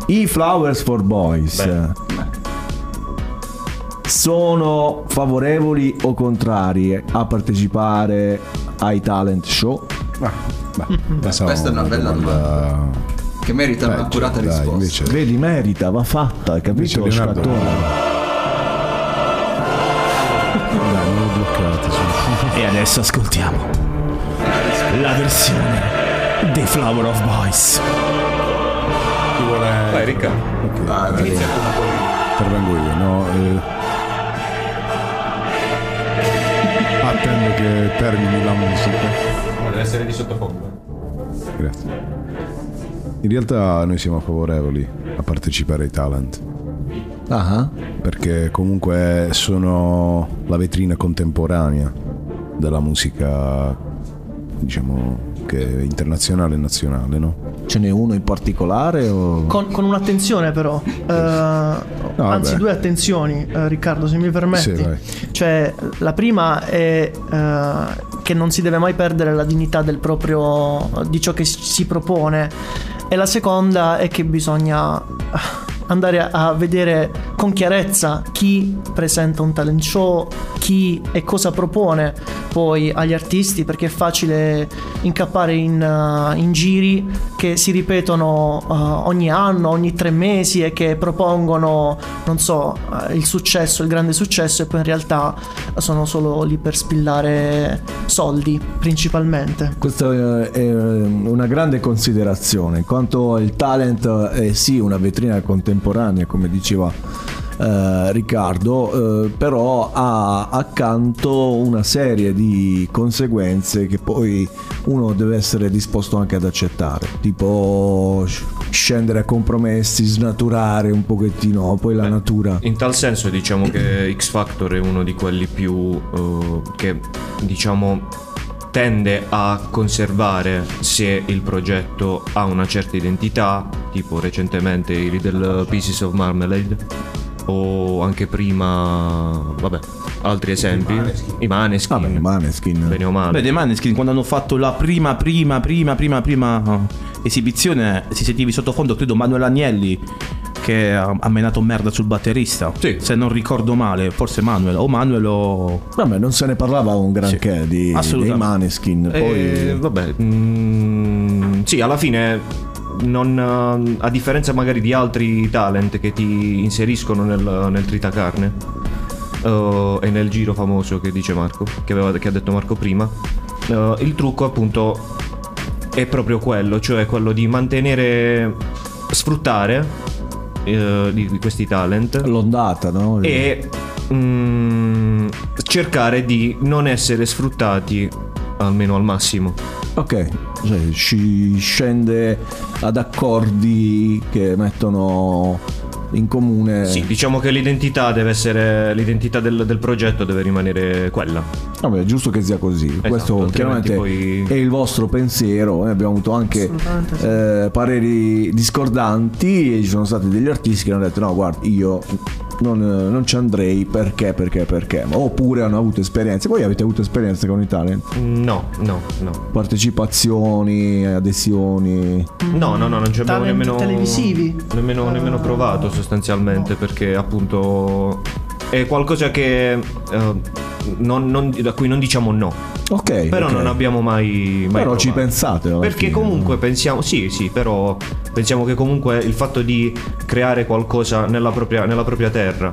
i Flowers for Boys sono favorevoli o contrari a partecipare ai talent show? Ah, beh, Questa è una bella domanda. Che merita Peggio, un'accurata dai, risposta. invece- Vedi, merita, va fatta, hai capito? Invece Leonardo- Scattone? Dai, non l'ho bloccato. su. E adesso ascoltiamo la versione dei Flower of Boys. Chi vuole... Vai, Riccardo. Ok, vai. Intervengo io, no? eh. Attendo che termini la musica. Deve essere di sottofondo. Grazie. In realtà noi siamo favorevoli a partecipare ai talent. Ah, Perché comunque sono la vetrina contemporanea della musica, diciamo, che è internazionale e nazionale, no? Ce n'è uno in particolare o... Con, con un'attenzione però, Eh, anzi vabbè. due attenzioni eh, Riccardo se mi permetti. Sì, cioè la prima è eh, che non si deve mai perdere la dignità del proprio, di ciò che si- si propone e la seconda è che bisogna andare a, a vedere con chiarezza chi presenta un talent show, chi e cosa propone poi agli artisti, perché è facile incappare in, uh, in giri che si ripetono uh, ogni anno, ogni tre mesi e che propongono, non so, uh, il successo, il grande successo e poi in realtà sono solo lì per spillare soldi principalmente. Questa è una grande considerazione, in quanto il talent è sì una vetrina contemporanea, come diceva eh, Riccardo, eh, però ha accanto una serie di conseguenze che poi uno deve essere disposto anche ad accettare, tipo sc- scendere a compromessi, snaturare un pochettino poi la natura. In tal senso diciamo che X Factor è uno di quelli più eh, che diciamo tende a conservare se il progetto ha una certa identità, tipo recentemente i Little Pieces of Marmalade o anche prima, vabbè, altri esempi, i Maneskin, Vabbè, Maneskin. bene o male. Beh, dei Maneskin quando hanno fatto la prima, prima, prima, prima, prima uh, esibizione si sentivi sottofondo, credo, Manuel Agnelli che ha, menato merda sul batterista. Se non ricordo male, forse Manuel o Manuel o... Vabbè, non se ne parlava un granché Sì, di, dei. Maneskin. Poi... Eh, vabbè, mm, sì, alla fine non, eh, a differenza magari di altri talent che ti inseriscono nel, nel tritacarne eh, e nel giro famoso che dice Marco, che, aveva- che ha detto Marco prima, eh, il trucco appunto è proprio quello, cioè quello di mantenere, sfruttare di, di questi talent L'ondata, no? e mm, cercare di non essere sfruttati almeno al massimo. Ok, cioè, si scende ad accordi che mettono in comune. Sì, diciamo che l'identità deve essere. L'identità del, del progetto deve rimanere quella. Vabbè, è giusto che sia così. Questo altrimenti chiaramente poi- è il vostro pensiero. Noi abbiamo avuto anche sì. eh, pareri discordanti e ci sono stati degli artisti che hanno detto no, guarda, io non, non ci andrei perché, perché, perché. Oppure hanno avuto esperienze. Voi avete avuto esperienze con i talent? No, no, no. Partecipazioni, adesioni. No, no, no, non ci abbiamo Talent nemmeno. televisivi? Nemmeno, nemmeno provato sostanzialmente perché appunto è qualcosa che. eh, non- non- da cui non diciamo no. Ok. Però ok. non abbiamo mai. mai Però ci provato. pensate. alla Perché fine. comunque pensiamo, sì, sì, però pensiamo che comunque il fatto di creare qualcosa nella propria, nella propria terra,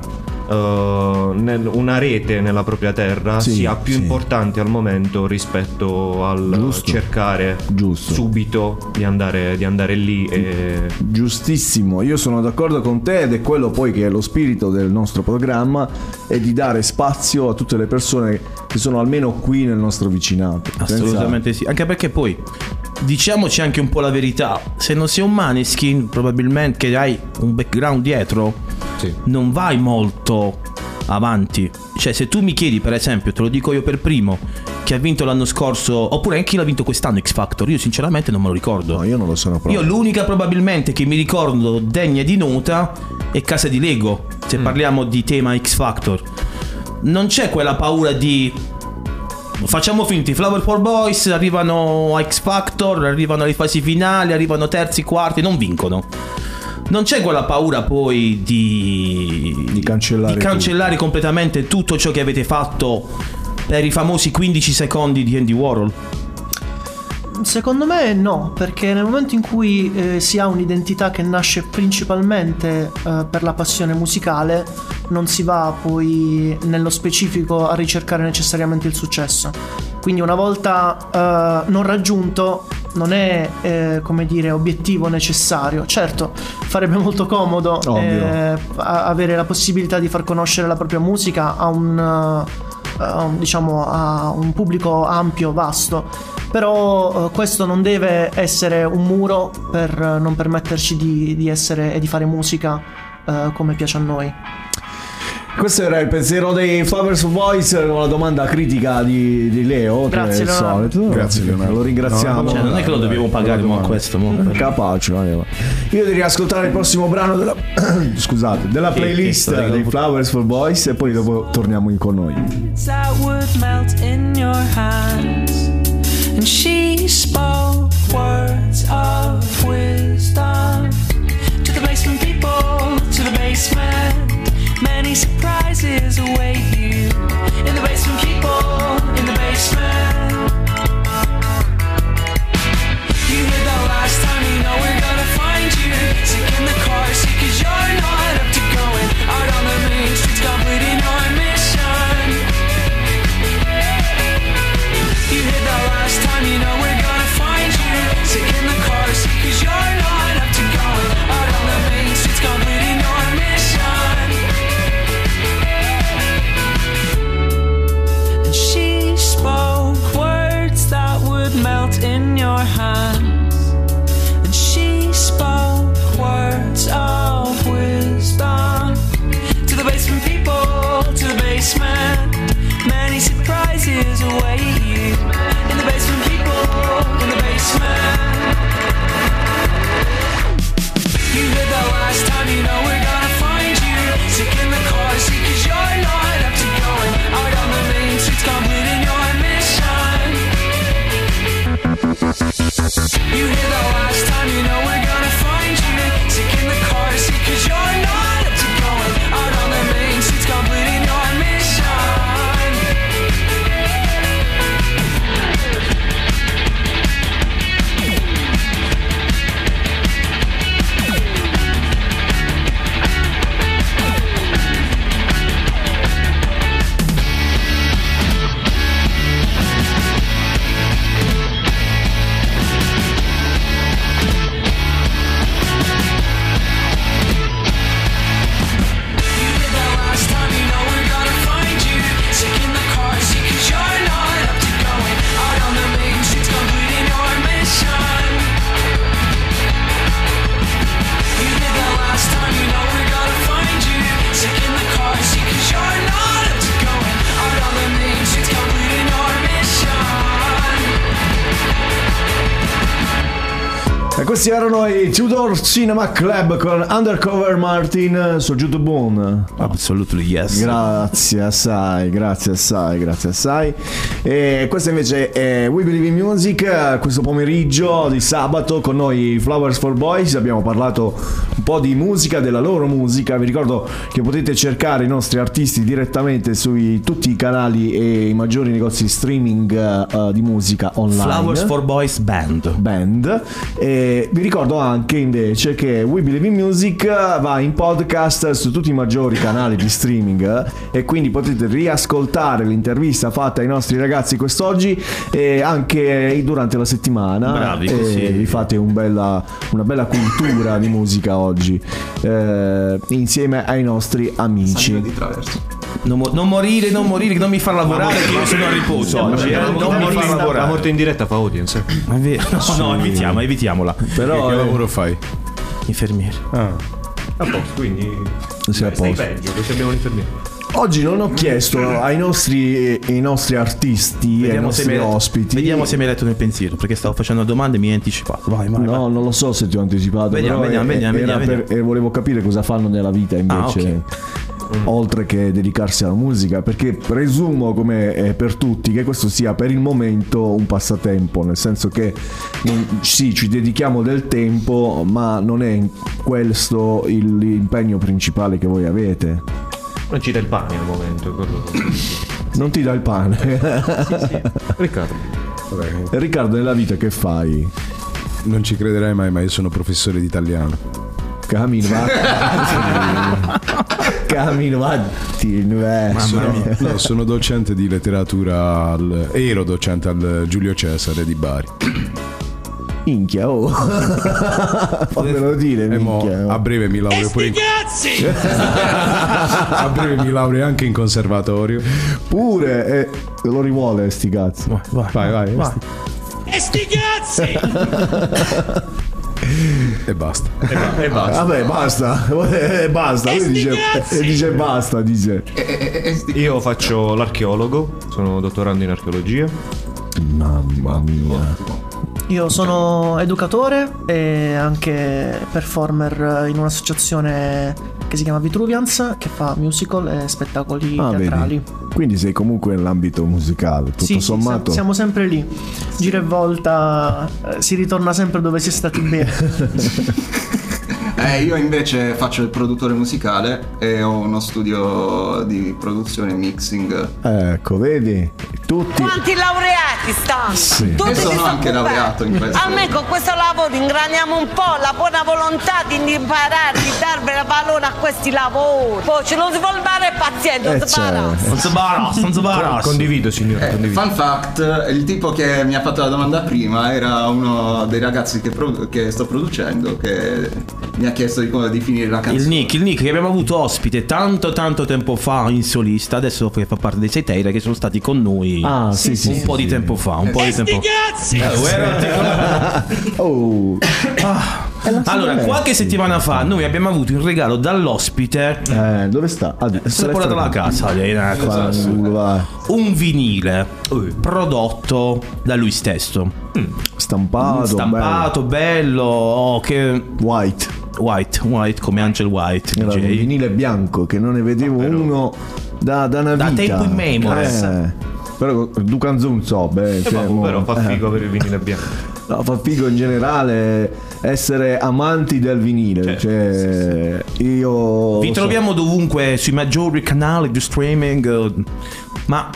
eh, nel- una rete nella propria terra, Sì, sia più sì. importante al momento rispetto al Giusto. cercare Giusto. subito di andare, di andare lì e... Giustissimo, io sono d'accordo con te ed è quello poi che è lo spirito del nostro programma è di dare spazio a tutte le persone che sono almeno qui nel nostro vicinato. Assolutamente sì, anche perché poi diciamoci anche un po' la verità, se non sei un Maneskin probabilmente che hai un background dietro, non vai molto avanti. Cioè se tu mi chiedi per esempio, te lo dico io per primo, chi ha vinto l'anno scorso, oppure anche chi l'ha vinto quest'anno X Factor, io sinceramente non me lo ricordo. No, io non lo sono proprio. Io l'unica probabilmente che mi ricordo degna di nota è Casa di Lego, se parliamo di tema X Factor. Non c'è quella paura di Facciamo finti, Flower for Boys arrivano a X Factor, arrivano alle fasi finali, arrivano terzi, quarti, non vincono. Non c'è quella paura poi di, Di cancellare di cancellare completamente tutto ciò che avete fatto per i famosi 15 secondi di Andy Warhol. Secondo me no, perché nel momento in cui eh, si ha un'identità che nasce principalmente eh, per la passione musicale, non si va poi nello specifico a ricercare necessariamente il successo. Quindi una volta eh, non raggiunto non è eh, come dire obiettivo necessario. Certo, farebbe molto comodo eh, avere la possibilità di far conoscere la propria musica a un un- diciamo a un pubblico ampio, vasto. Però eh, questo non deve essere un muro per eh, non permetterci di, di essere e di fare musica eh, come piace a noi. Questo era il pensiero dei Flowers Voice con la domanda critica di, di Leo. Grazie, che è il Leonardo. solito. Grazie, Leonardo. Lo ringraziamo. Cioè, non è che lo dobbiamo pagare mo a questo. mo. Capace, ma io io direi ascoltare il prossimo brano della, scusate, della playlist sì, sto dei Flowers for Boys e poi dopo torniamo in con noi. And she spoke words of wisdom to the basement people, to the basement. Many surprises await you in the basement, people in the basement. You hear the last time, you know we're gonna find you. Sick in the car, sick cause you're not. You hear the last time, you know we're questi erano i Tudor Cinema Club con Undercover Martin su YouTube Boom. Absolutely yes. Grazie assai, grazie assai, grazie assai. E questo invece è We Believe in Music, questo pomeriggio di sabato con noi Flowers for Boys. Abbiamo parlato un po' di musica, della loro musica. Vi ricordo che potete cercare i nostri artisti direttamente su tutti i canali e i maggiori negozi streaming eh, di musica online. Flowers for Boys Band. Band. E vi ricordo anche invece che We Believe in Music va in podcast su tutti i maggiori canali di streaming eh, e quindi potete riascoltare l'intervista fatta ai nostri ragazzi quest'oggi e anche durante la settimana. Bravi, e così. vi fate un bella- una bella cultura di musica oggi eh, insieme ai nostri amici. Non, mo- non morire, non morire, non mi far lavorare che io sono a riposo oggi. eh. Non mi far La lavorare. morte in diretta fa audience. Ma è vero. No, no, evitiamo, evitiamola. Però che eh, lavoro fai? Infermiere. Ah. A posto, quindi. sei a posto. peggio, perché abbiamo un infermiere. Oggi non ho chiesto ai nostri, ai nostri artisti, ai nostri ospiti. vediamo se mi hai letto nel pensiero, perché stavo facendo domande e mi hai anticipato. Vai, vai. No, non lo so se ti ho anticipato. Vediamo, però vediamo, è- vediamo, era vediamo, per- e volevo capire cosa fanno nella vita invece. Ah, Oltre che dedicarsi alla musica, perché presumo come eh, per tutti che questo sia per il momento un passatempo, nel senso che non- sì, ci dedichiamo del tempo, ma non è questo il- l'impegno principale che voi avete. Non ci dà il pane al momento. Non ti dà il pane. Riccardo. Riccardo, nella vita che fai? Non ci crederai mai, ma io sono professore di italiano. Cammino, va. Cammino, vatti. eh. Sono, no, sono docente di letteratura al, ero docente al Giulio Cesare di Bari. Minchia, oh. Fammelo dire, E mo minchia. oh. a breve mi laureo pure in, a breve mi laureo anche in conservatorio. Pure, eh, lo rivuole sti cazzi. Vai, vai, vai. E sti cazzi! E basta. E basta. Vabbè, basta. Eh, basta. Lui dice, eh, dice basta, dice. Io faccio l'archeologo, sono dottorando in archeologia. Mamma mia. Io sono educatore e anche performer in un'associazione che si chiama Vitruvians che fa musical e spettacoli Ah, teatrali. vedi. Quindi sei comunque nell'ambito musicale, tutto Sì, sì, sommato. siamo- siamo sempre lì. Gira e volta eh, si ritorna sempre dove si è stati bene. Eh, io invece faccio il produttore musicale e ho uno studio di produzione e mixing. Ecco, vedi? Tutti. Quanti laureati stanno? Sì. Tutti E sono anche occupati. laureato in questo. Almeno con questo lavoro ingraniamo un po' la buona volontà di imparare, di darvi valore a questi lavori. Poi ci non si vuole dare pazienza, non Eh, si parla. Non si baras, non si baras. Condivido, signore. Eh, condivido. fun fact, il tipo che mi ha fatto la domanda prima era uno dei ragazzi che, produ- che sto producendo che mi ha chiesto di, come- di finire la canzone. Il Nick, il Nick che abbiamo avuto ospite tanto tanto tempo fa in solista, adesso che fa parte dei Seiteira che sono stati con noi Ah, sì, sì, un sì, po' di tempo fa, un po' di tempo cazzi! Eh, Oh. Allora, qualche settimana fa noi abbiamo avuto in regalo dall'ospite Eh, dove sta? Ah, se l'è portato alla casa, un vinile prodotto da lui stesso. Stampato. Stampato, bello, oh, che White. White, White come Angel White, Era un DJ. vinile bianco che non ne vedevo uno da, da una Da vita. tempo immemore. Eh, però due canzoni so, beh, Eh, cioè, mo- però fa eh. figo avere il vinile bianco. No, fa figo in generale essere amanti del vinile. Cioè, io. Vi so. troviamo dovunque sui maggiori canali di streaming. eh, Ma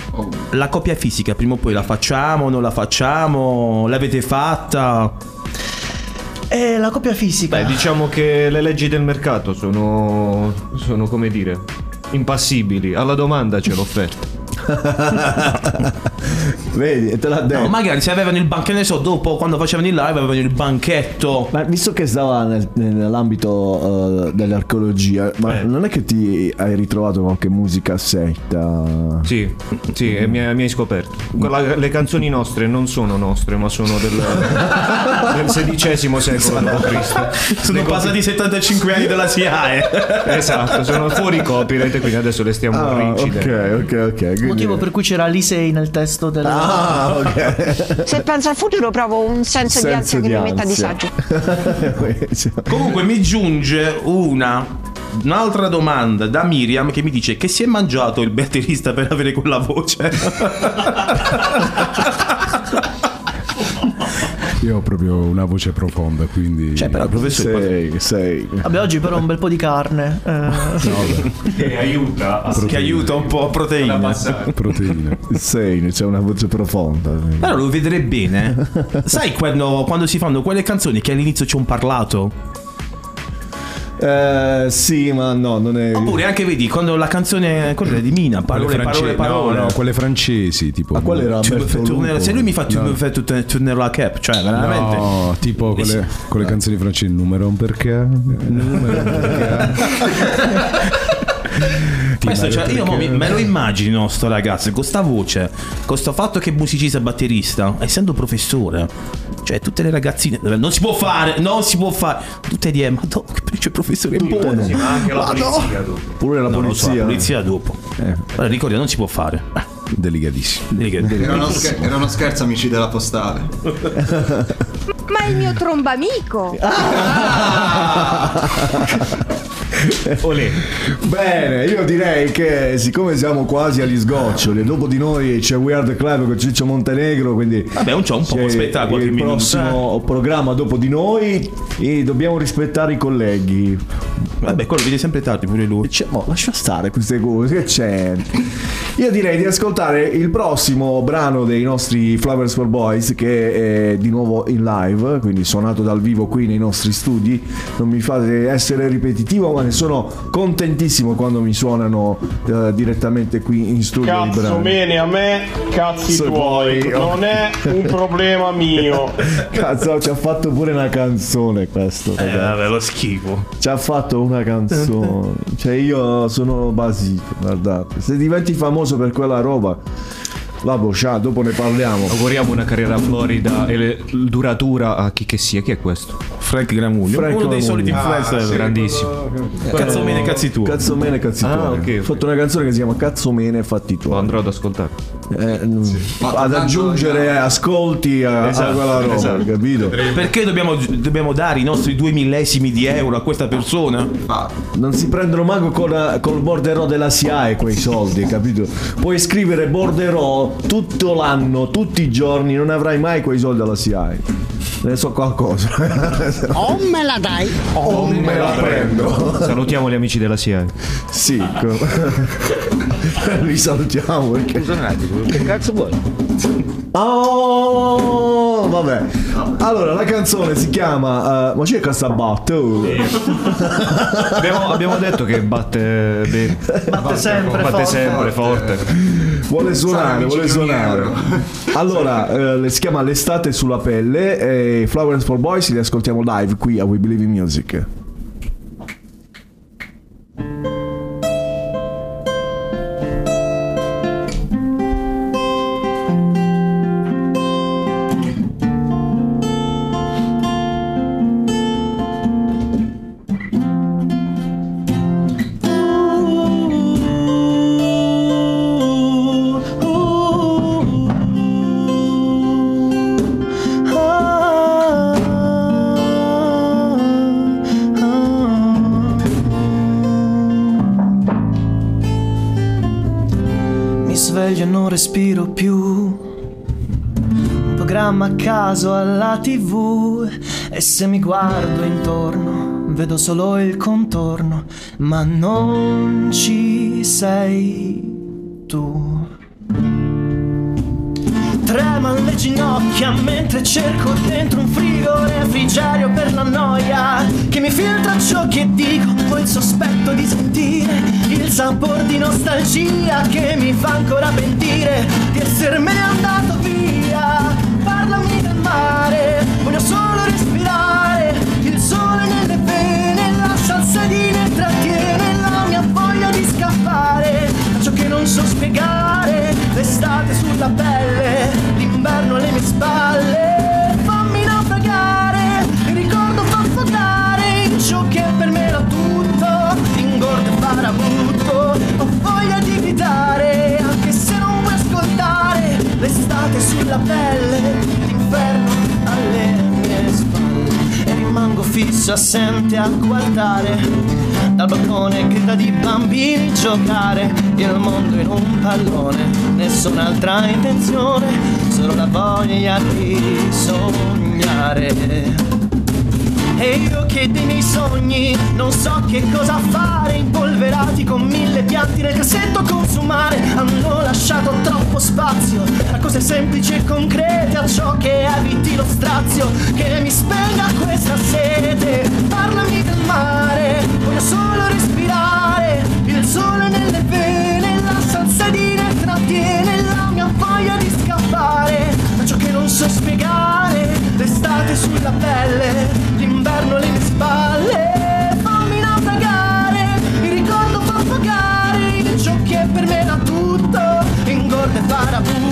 la copia fisica prima o poi la facciamo, non la facciamo? L'avete fatta? E la copia fisica. Beh, diciamo che le leggi del mercato sono, sono come dire, impassibili. Alla domanda c'è l'offerta. Vedi, te l'ha detto. No, magari se avevano il banchetto, ne so, dopo quando facevano il live avevano il banchetto. Ma visto che stava nel- nell'ambito eh, dell'archeologia, ma non è che ti hai ritrovato qualche musicassetta? Sì, sì, e mi, hai- mi hai scoperto. Quella- le canzoni nostre non sono nostre, ma sono del, del XVI secolo d.C. Sono passati 75 anni della SIAE. Esatto, sono fuori copyright quindi adesso le stiamo Ah, rincidendo. ok, ok, ok. quindi- Motivo per cui c'era Lisei nel testo del. Ah, ok. Se penso al futuro provo un senso, di ansia che mi mette a disagio. Comunque mi giunge una un'altra domanda da Miriam che mi dice che si è mangiato il batterista per avere quella voce. Io ho proprio una voce profonda, quindi. Cioè, però, professore, Sei, sei. Vabbè, oggi però un bel po' di carne. eh. Che aiuta a che aiuta un po' a proteine. Proteine. Sei, c'è una voce profonda. Però lo vedrei bene. Sai quando, quando si fanno quelle canzoni che all'inizio c'è un parlato? Eh, sì, ma no, non è. Oppure anche vedi quando la canzone quella di Mina, parole, Quelle parole, parole. No, no, quelle francesi, tipo. Ma quella era Tu se lui mi fa No. tourner- la cap, cioè veramente. No, tipo quelle, quelle canzoni francesi, numero un perché? Numero un perché? Questo, cioè, io mi- me lo immagino sto ragazzo con sta voce, con sto fatto che è musicista e batterista, essendo professore. Cioè, tutte le ragazzine. Non si può fare, non si può fare. Tutte di ma no, che professore è buono. Sì, ma anche la Ma no. polizia dopo. Pure la No, lo so, polizia. la polizia dopo. Allora, ricordi, non si può fare. Delicatissimo. Delicati- Era uno, scher- era uno scherzo, amici della postale. Ma il mio trombamico! Olè. Bene, io direi che siccome siamo quasi agli sgoccioli, dopo di noi c'è Weird Club con Ciccio Montenegro, quindi Vabbè, un, c'ho un po' c'è aspettare qualche il minuto. prossimo programma dopo di noi e dobbiamo rispettare i colleghi. Vabbè, quello vede sempre tardi pure lui. Cioè, mo, lascia stare queste cose, che c'è? Io direi di ascoltare il prossimo brano dei nostri Flowers for Boys che è di nuovo in live, quindi suonato dal vivo qui nei nostri studi. Non mi fate essere ripetitivo, ma ne sono contentissimo quando mi suonano eh, direttamente qui in studio Cazzo brani. bene a me, cazzi Se tuoi, vuoi. non è un problema mio. Cazzo, ci ha fatto pure una canzone questo. Eh, vabbè, lo schifo. Ci ha fatto una canzone. Cioè, io sono basito. Guardate, se diventi famoso per quella roba, vabbè, ciao, dopo ne parliamo. Auguriamo una carriera florida e le- duratura a chi che sia. Chi è questo? Frank Gramuglio, Frank uno dei Gramuglio. soliti influencer. Ah, grandissimo. Cazzo mene, cazzi tu. Cazzo mene, cazzi Ah, tuoi. ok, ok. Ho fatto una canzone che si chiama Cazzo mene, fatti Lo tuoi. andrò ad ascoltare. Eh, Ma ad aggiungere ascolti a, a Esatto, quella roba, esatto. capito? Perché dobbiamo, dobbiamo dare i nostri due millesimi di euro a questa persona? Non si prendono manco con, col borderò della SIAE quei soldi, capito? Puoi scrivere borderò tutto, tutto l'anno, tutti i giorni, non avrai mai quei soldi alla SIAE. Ne so qualcosa. O me la dai o me la prendo. Salutiamo gli amici della SIAE. Sì, li salutiamo perché. Scusa un attimo, che cazzo vuoi? Oh, vabbè. Allora, la canzone si chiama. eh, ma c'è questa batte? oh? Abbiamo, abbiamo detto che batte bene. Batte sempre Batte forte. sempre forte. Vuole suonare, vuole suonare. Allora, eh, si chiama L'estate sulla pelle e Flowers for Boys li ascoltiamo live qui a We Believe in Music. Caso alla tv. E se mi guardo intorno, vedo solo il contorno. Ma non ci sei tu. Tremano le ginocchia mentre cerco dentro un frigo refrigerio per la noia che mi filtra ciò che dico, poi il sospetto di sentire il sapore di nostalgia che mi fa ancora pentire di essermene andato via. Mare, voglio solo respirare. Il sole nelle vene, la salsedine trattiene la mia voglia di scappare. Da ciò che non so spiegare, l'estate sulla pelle, l'inverno alle mie spalle, fisso assente a guardare dal balcone grida di bambini giocare. Il mondo in un pallone nessun'altra intenzione solo la voglia di sognare e io che dei miei sogni non so che cosa fare Impolverati con mille pianti nel cassetto consumare. Hanno lasciato troppo spazio a cose semplici e concrete A ciò che eviti lo strazio. Che mi spenga questa sete Parlami del mare, voglio solo respirare Il sole nelle vene, la salsedine trattiene La mia voglia di scappare. Da ciò che non so spiegare L'estate sulla pelle, l'inverno alle mie spalle. Fammi naufragare, il ricordo fa In ciò che per me era tutto, ingordo e farabutto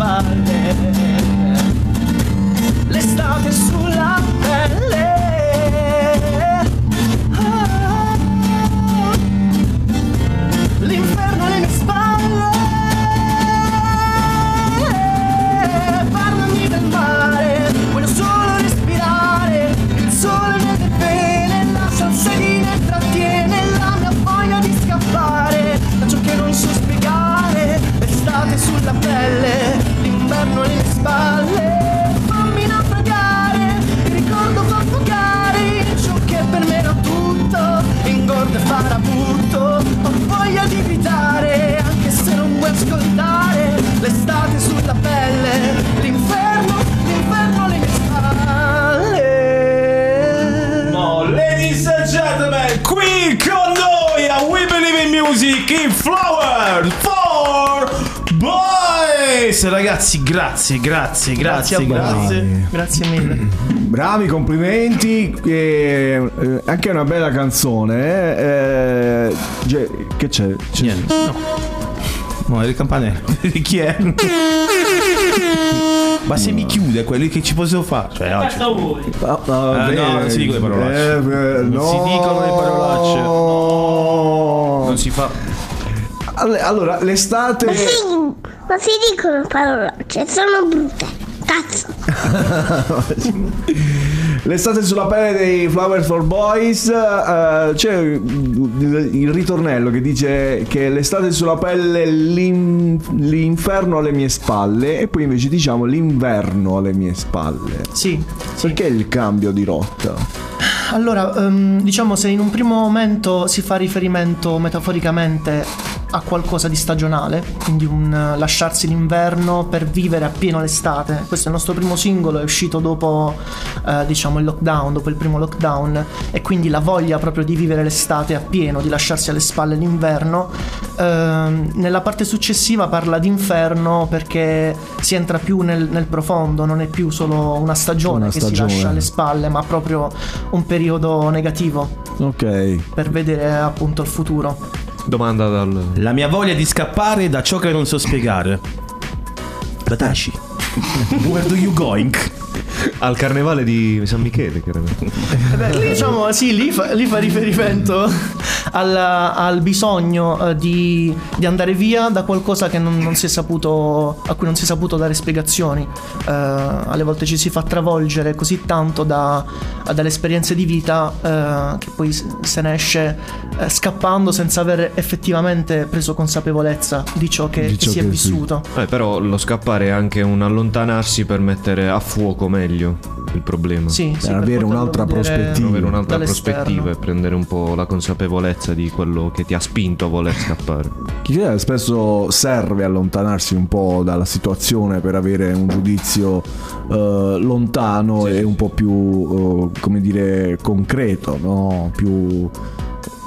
L'inverno alle mie spalle L'estate Ragazzi, grazie, grazie, Grazie grazie, grazie. Grazie mille. Bravi, complimenti. e, eh, anche una bella canzone. eh, eh, che c'è? c'è Niente, no. No, è il campanello. Di chi è? Ma se mi chiude quelli che ci posso fare? Cioè, oggi. Questo vuoi? Ah, ah, Eh, no, non si dicono le parolacce. Eh, Non no. si dicono le parolacce. Non si fa. All- Allora, l'estate. Ma si, dicono parolacce, sono brutte. Cazzo. L'estate sulla pelle dei Flowers for Boys. eh, c'è il ritornello che dice che l'estate sulla pelle, l'in- l'inferno alle mie spalle. E poi invece diciamo l'inverno alle mie spalle. Sì. Perché il cambio di rotta? Allora, ehm, diciamo se in un primo momento si fa riferimento metaforicamente a qualcosa di stagionale, quindi un eh, lasciarsi l'inverno per vivere appieno l'estate. Questo è il nostro primo singolo, è uscito dopo eh, diciamo il lockdown, dopo il primo lockdown e quindi la voglia proprio di vivere l'estate appieno, di lasciarsi alle spalle l'inverno. Ehm, nella parte successiva parla di inferno perché si entra più nel, nel profondo, non è più solo una stagione Una che stagione. si lascia alle spalle, ma proprio un periodo negativo Ok. per vedere appunto il futuro. Domanda dal. La mia voglia di scappare da ciò che non so spiegare. Batashi. Where do you going? Al carnevale di San Michele, chiaramente. Eh beh, lì, diciamo, sì, lì fa, lì fa riferimento al, al bisogno eh, di, di andare via da qualcosa che non, non si è saputo, a cui non si è saputo dare spiegazioni. Eh, alle volte ci si fa travolgere così tanto da- dalle esperienze di vita eh, che poi se ne esce eh, scappando senza aver effettivamente preso consapevolezza di ciò che Di ciò si è che vissuto. Eh, però lo scappare è anche un allontanarsi per mettere a fuoco meglio il problema. Sì, sì, Per avere un'altra prospettiva. avere un'altra dall'esterno. prospettiva e prendere un po' la consapevolezza di quello che ti ha spinto a voler scappare. Chi è, spesso serve allontanarsi un po' dalla situazione per avere un giudizio eh, lontano e un po' più, eh, come dire, concreto, no? Più...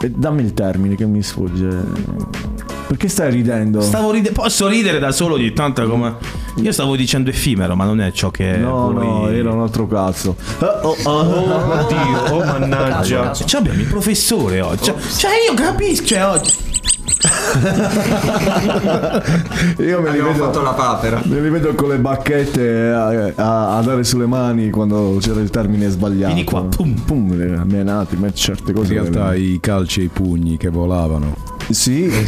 eh, Dammi il termine che mi sfugge. Perché stai ridendo? Stavo ride- posso ridere da solo ogni tanto come. Io stavo dicendo effimero, ma non è ciò che. No, vorrei- no, era un altro cazzo. Oh, oh, Oddio, oh mannaggia. Cioè, abbiamo il professore oggi. Cioè, cioè, io capisco. Cioè, oggi. Io me li vedo, fatto la papera. me li vedo con le bacchette a, a- a dare sulle mani quando c'era il termine sbagliato. Vieni qua, pum, pum, menati, ma certe In cose. realtà i calci e i pugni che volavano. Sì.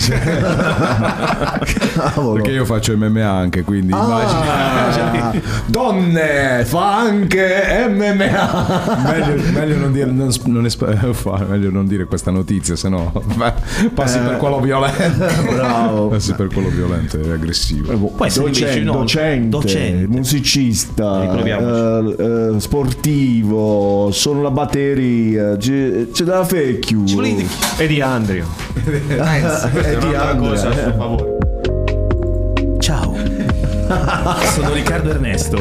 Perché io faccio MMA anche, quindi Ah, donne, fa anche MMA. meglio, meglio non dire, non, non esp- fa- meglio non dire questa notizia, se no passi Eh. per quello violento. Bravo. Passi per quello violento e aggressivo. Può essere invece Docente, no. docente, Docente. musicista, Ricordiamoci. eh, eh, sportivo, sono la batteria, c'è, c'è da fecchio. E di Andrio. Eh, è di Andrea. favore. Ciao. Sono Riccardo Ernesto.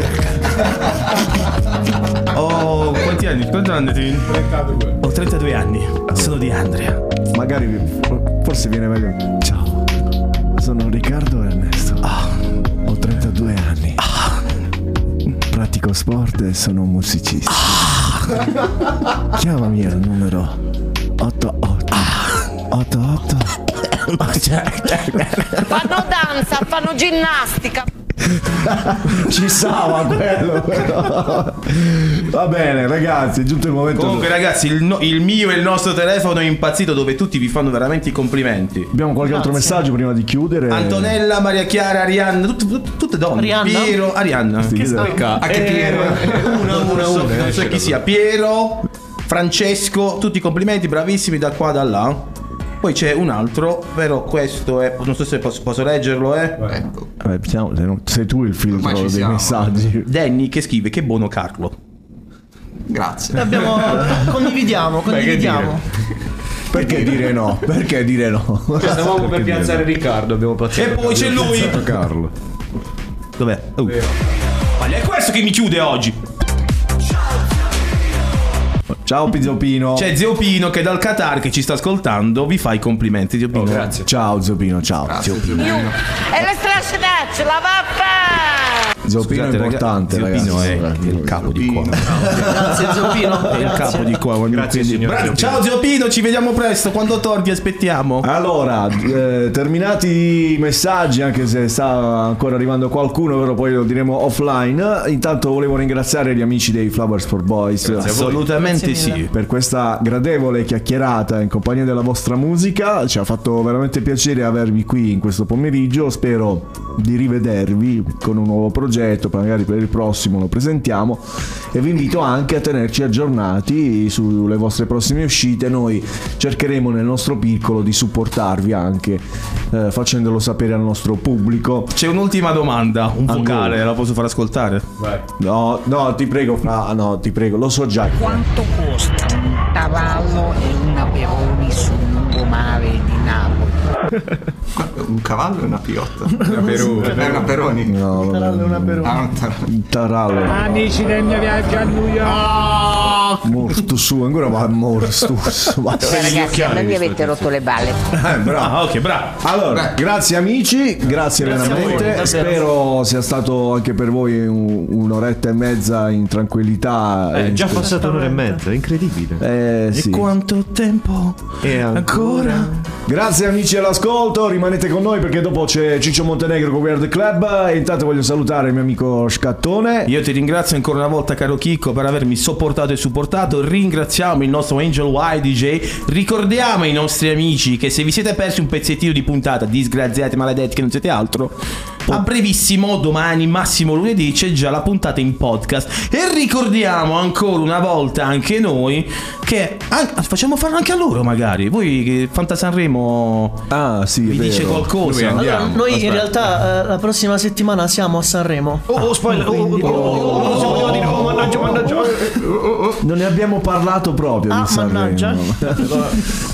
Ho quanti anni? Quanti anni? ti- 32. Ho 32 anni. Sono di Andrea. Magari forse viene meglio. Ciao, sono Riccardo Ernesto. Ho 32 anni. Pratico sport e sono un musicista. Chiamami al numero 88 88 Fanno danza, fanno ginnastica. Ci stava quello però. Va bene ragazzi, è giunto il momento. Comunque, ragazzi, il, no- il mio e il nostro telefono è impazzito dove tutti vi fanno veramente i complimenti. Abbiamo qualche altro Grazie. messaggio prima di chiudere? Antonella, Maria Chiara, Arianna, tutte, tutte- tutte donne. Arianna? Piero, Arianna. Sì, sta- Anche Eh, Piero. Una, una, non so, non so chi sia. Piero, Francesco, tutti i complimenti, bravissimi da qua, da là. Poi c'è un altro, però questo è. Non so se posso, posso leggerlo, eh. Vabbè, diciamo, se non- sei tu il filtro Ormai ci dei siamo. messaggi. Danny che scrive: Che buono Carlo. Grazie. Abbiamo, condividiamo, condividiamo. Perché dire no? Perché dire no? Stavamo per piazzare Riccardo, abbiamo E piazzato. poi c'è lui. Carlo. Dov'è? Oh. Ma è questo che mi chiude oggi. Ciao Zio Pino. C'è Zio Pino che dal Qatar che ci sta ascoltando vi fa i complimenti, Zio Pino. grazie. Ciao Zio Pino, ciao. Zio Pino. E le strascinacce, la vaffa! Zio Pino è importante, ragazzi. Pino è il capo di qua. Grazie Zio Pino. È il capo di qua. Ciao Zio Pino, ci vediamo presto. Quando torni aspettiamo. Allora, eh, terminati i messaggi, anche se sta ancora arrivando qualcuno, però poi lo diremo offline. Intanto volevo ringraziare gli amici dei Flowers for Boys. Assolutamente sì. Per questa gradevole chiacchierata in compagnia della vostra musica, ci ha fatto veramente piacere avervi qui in questo pomeriggio. Spero di rivedervi con un nuovo progetto, poi magari per il prossimo lo presentiamo. E vi invito anche a tenerci aggiornati sulle vostre prossime uscite. Noi cercheremo nel nostro piccolo di supportarvi anche eh, facendolo sapere al nostro pubblico. C'è un'ultima domanda, un vocale, la posso far ascoltare? No, no, ti prego, Fra, no, ti prego, lo so già. Quanto costa un cavallo e una peroni sul lungomare di Napoli? Un cavallo e una piotta. Una peroni. È una peroni. No, Tarallo è una perona. Ah, un tar- Tarallo. Amici del mio viaggio a New York. Morto su, ancora va morto su. va. Ragazzi, a me mi avete rotto le balle. Eh, bravo. Ah, ok, bravo. Allora, grazie amici, grazie, veramente. Spero sia stato anche per voi un- un'oretta e mezza in tranquillità. È e in già passata un'ora e mezza, incredibile. Eh, sì. Quanto tempo E ancora? Grazie amici all'ascolto, rimanete con noi perché dopo c'è Ciccio Montenegro con Weird Club e intanto voglio salutare il mio amico Scattone. Io ti ringrazio ancora una volta, caro Chicco, per avermi sopportato e supportato. Ringraziamo il nostro Angel Y DJ. Ricordiamo ai nostri amici che se vi siete persi un pezzettino di puntata, disgraziati, maledetti, che non siete altro. A brevissimo, domani, massimo lunedì, c'è già la puntata in podcast. E ricordiamo ancora una volta anche noi che an- facciamo farlo anche a loro, magari. Voi che Fanta Sanremo Ah, sì, vi dice vero. qualcosa. Noi Allora, noi in realtà eh, la prossima settimana siamo a Sanremo. Oh, oh, spoiler. Oh, oh, oh, oh, oh. Oh, mannaggia, mannaggia. Non ne abbiamo parlato proprio Ah, di Sanremo. mannaggia.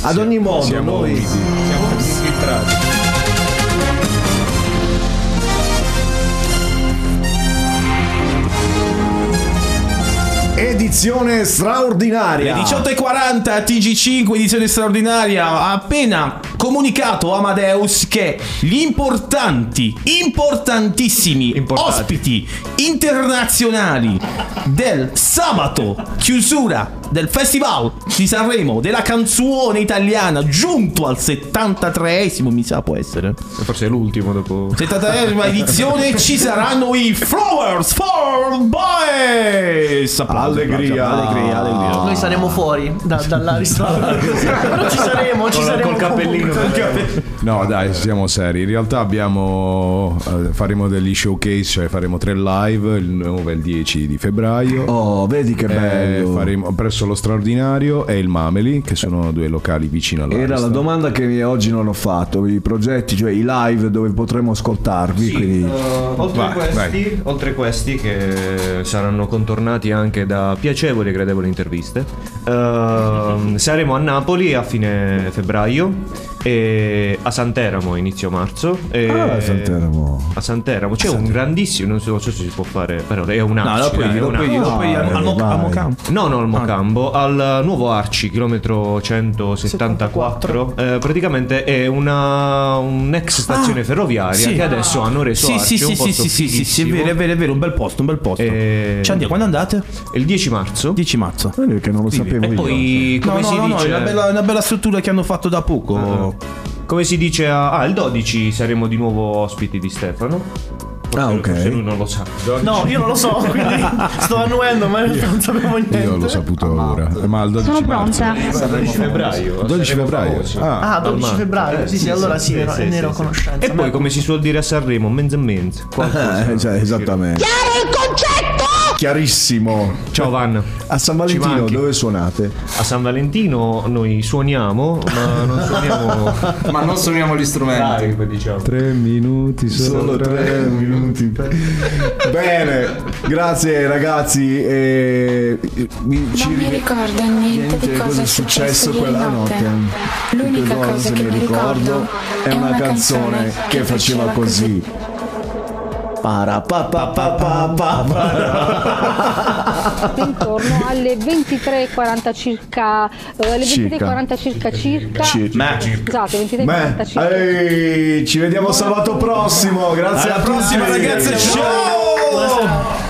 Ad ogni modo, Siamo noi siamo infiltrati. Hey. Edizione straordinaria. Le 18.40 TG5 edizione straordinaria ha appena comunicato Amadeus che gli importanti, importantissimi Importanti. ospiti internazionali del sabato chiusura del Festival di Sanremo della canzone italiana giunto al 73esimo mi sa può essere Forse è l'ultimo dopo. 73esima edizione ci saranno i Flowers for Boys Applausi, Allegria. allegria allegria Noi saremo fuori da- dalla ristorante. Però ci saremo, ci Col- saremo. col cappellino. No, dai, siamo seri. In realtà abbiamo eh, faremo degli showcase, cioè faremo tre live, il 9 e il 10 di febbraio. Oh, vedi che Eh, bello. faremo presso lo straordinario e il Mameli, che sono due locali vicino alla Era la domanda che oggi non ho fatto, i progetti, cioè i live dove potremo ascoltarvi. quindi... Uh, oltre, Vai, questi, vai. oltre questi, che saranno contornati anche da piacevoli e gradevoli interviste, ehm, saremo a Napoli a fine febbraio e a Santeramo a inizio marzo. E Ah, Santeramo. A Santeramo c'è un grandissimo, non so, non so se si può fare, però è un No, Arci, dire, è lo puoi puoi al- al Mo- vai. al Mocampo. No, no, al Mocambo, al nuovo Arci, chilometro 174. eh, praticamente è una, un'ex stazione Ah, ferroviaria sì. che adesso hanno reso Sì, Arci, sì, un sì, sì, posto sì, sì, sì, sì, è vero, è vero, è vero, un bel posto, un bel posto. E- Ci andiamo, quando andate? Il 10 marzo. 10 marzo. Eh, Che non lo sapevo E io. poi, come no, si no, no, dice... è una bella, una bella struttura che hanno fatto da poco. Come si dice a... Ah, il 12 saremo di nuovo ospiti di Stefano. Forse- Ah, ok. forse lui non lo sa. No, io non lo so, quindi sto annuendo, ma realtà non sapevo niente. Io l'ho saputo ora. Ma il 12 Sono marzo. pronta. Saremo febbraio. 12 saremo febbraio. Ah, Ah, 12 Al febbraio. Marco. Sì, sì, allora sì, ero- ne ero a conoscenza. E poi, come si suol dire a Sanremo, menz e menz. Eh, cioè, esattamente. Chiaro il concetto! Chiarissimo. Ciao Van. A San Ci Valentino dove suonate? A San Valentino noi suoniamo, ma non suoniamo Ma non suoniamo gli strumenti. live, diciamo. Tre minuti, solo, Solo tre minuti. Bene, grazie ragazzi. E mi, ci Non mi ri- ricordo niente di cosa è successo quella notte. L'unica Che cosa che mi mi ricordo è una canzone che faceva così. Para pa pa pa pa pa pa. intorno alle 23.40 circa eh, alle Circa. 23.40 circa circa scusate 23.40 Beh, circa ehi, ci vediamo sabato prossimo. Grazie Alla a tutti. prossima, ragazze, ciao!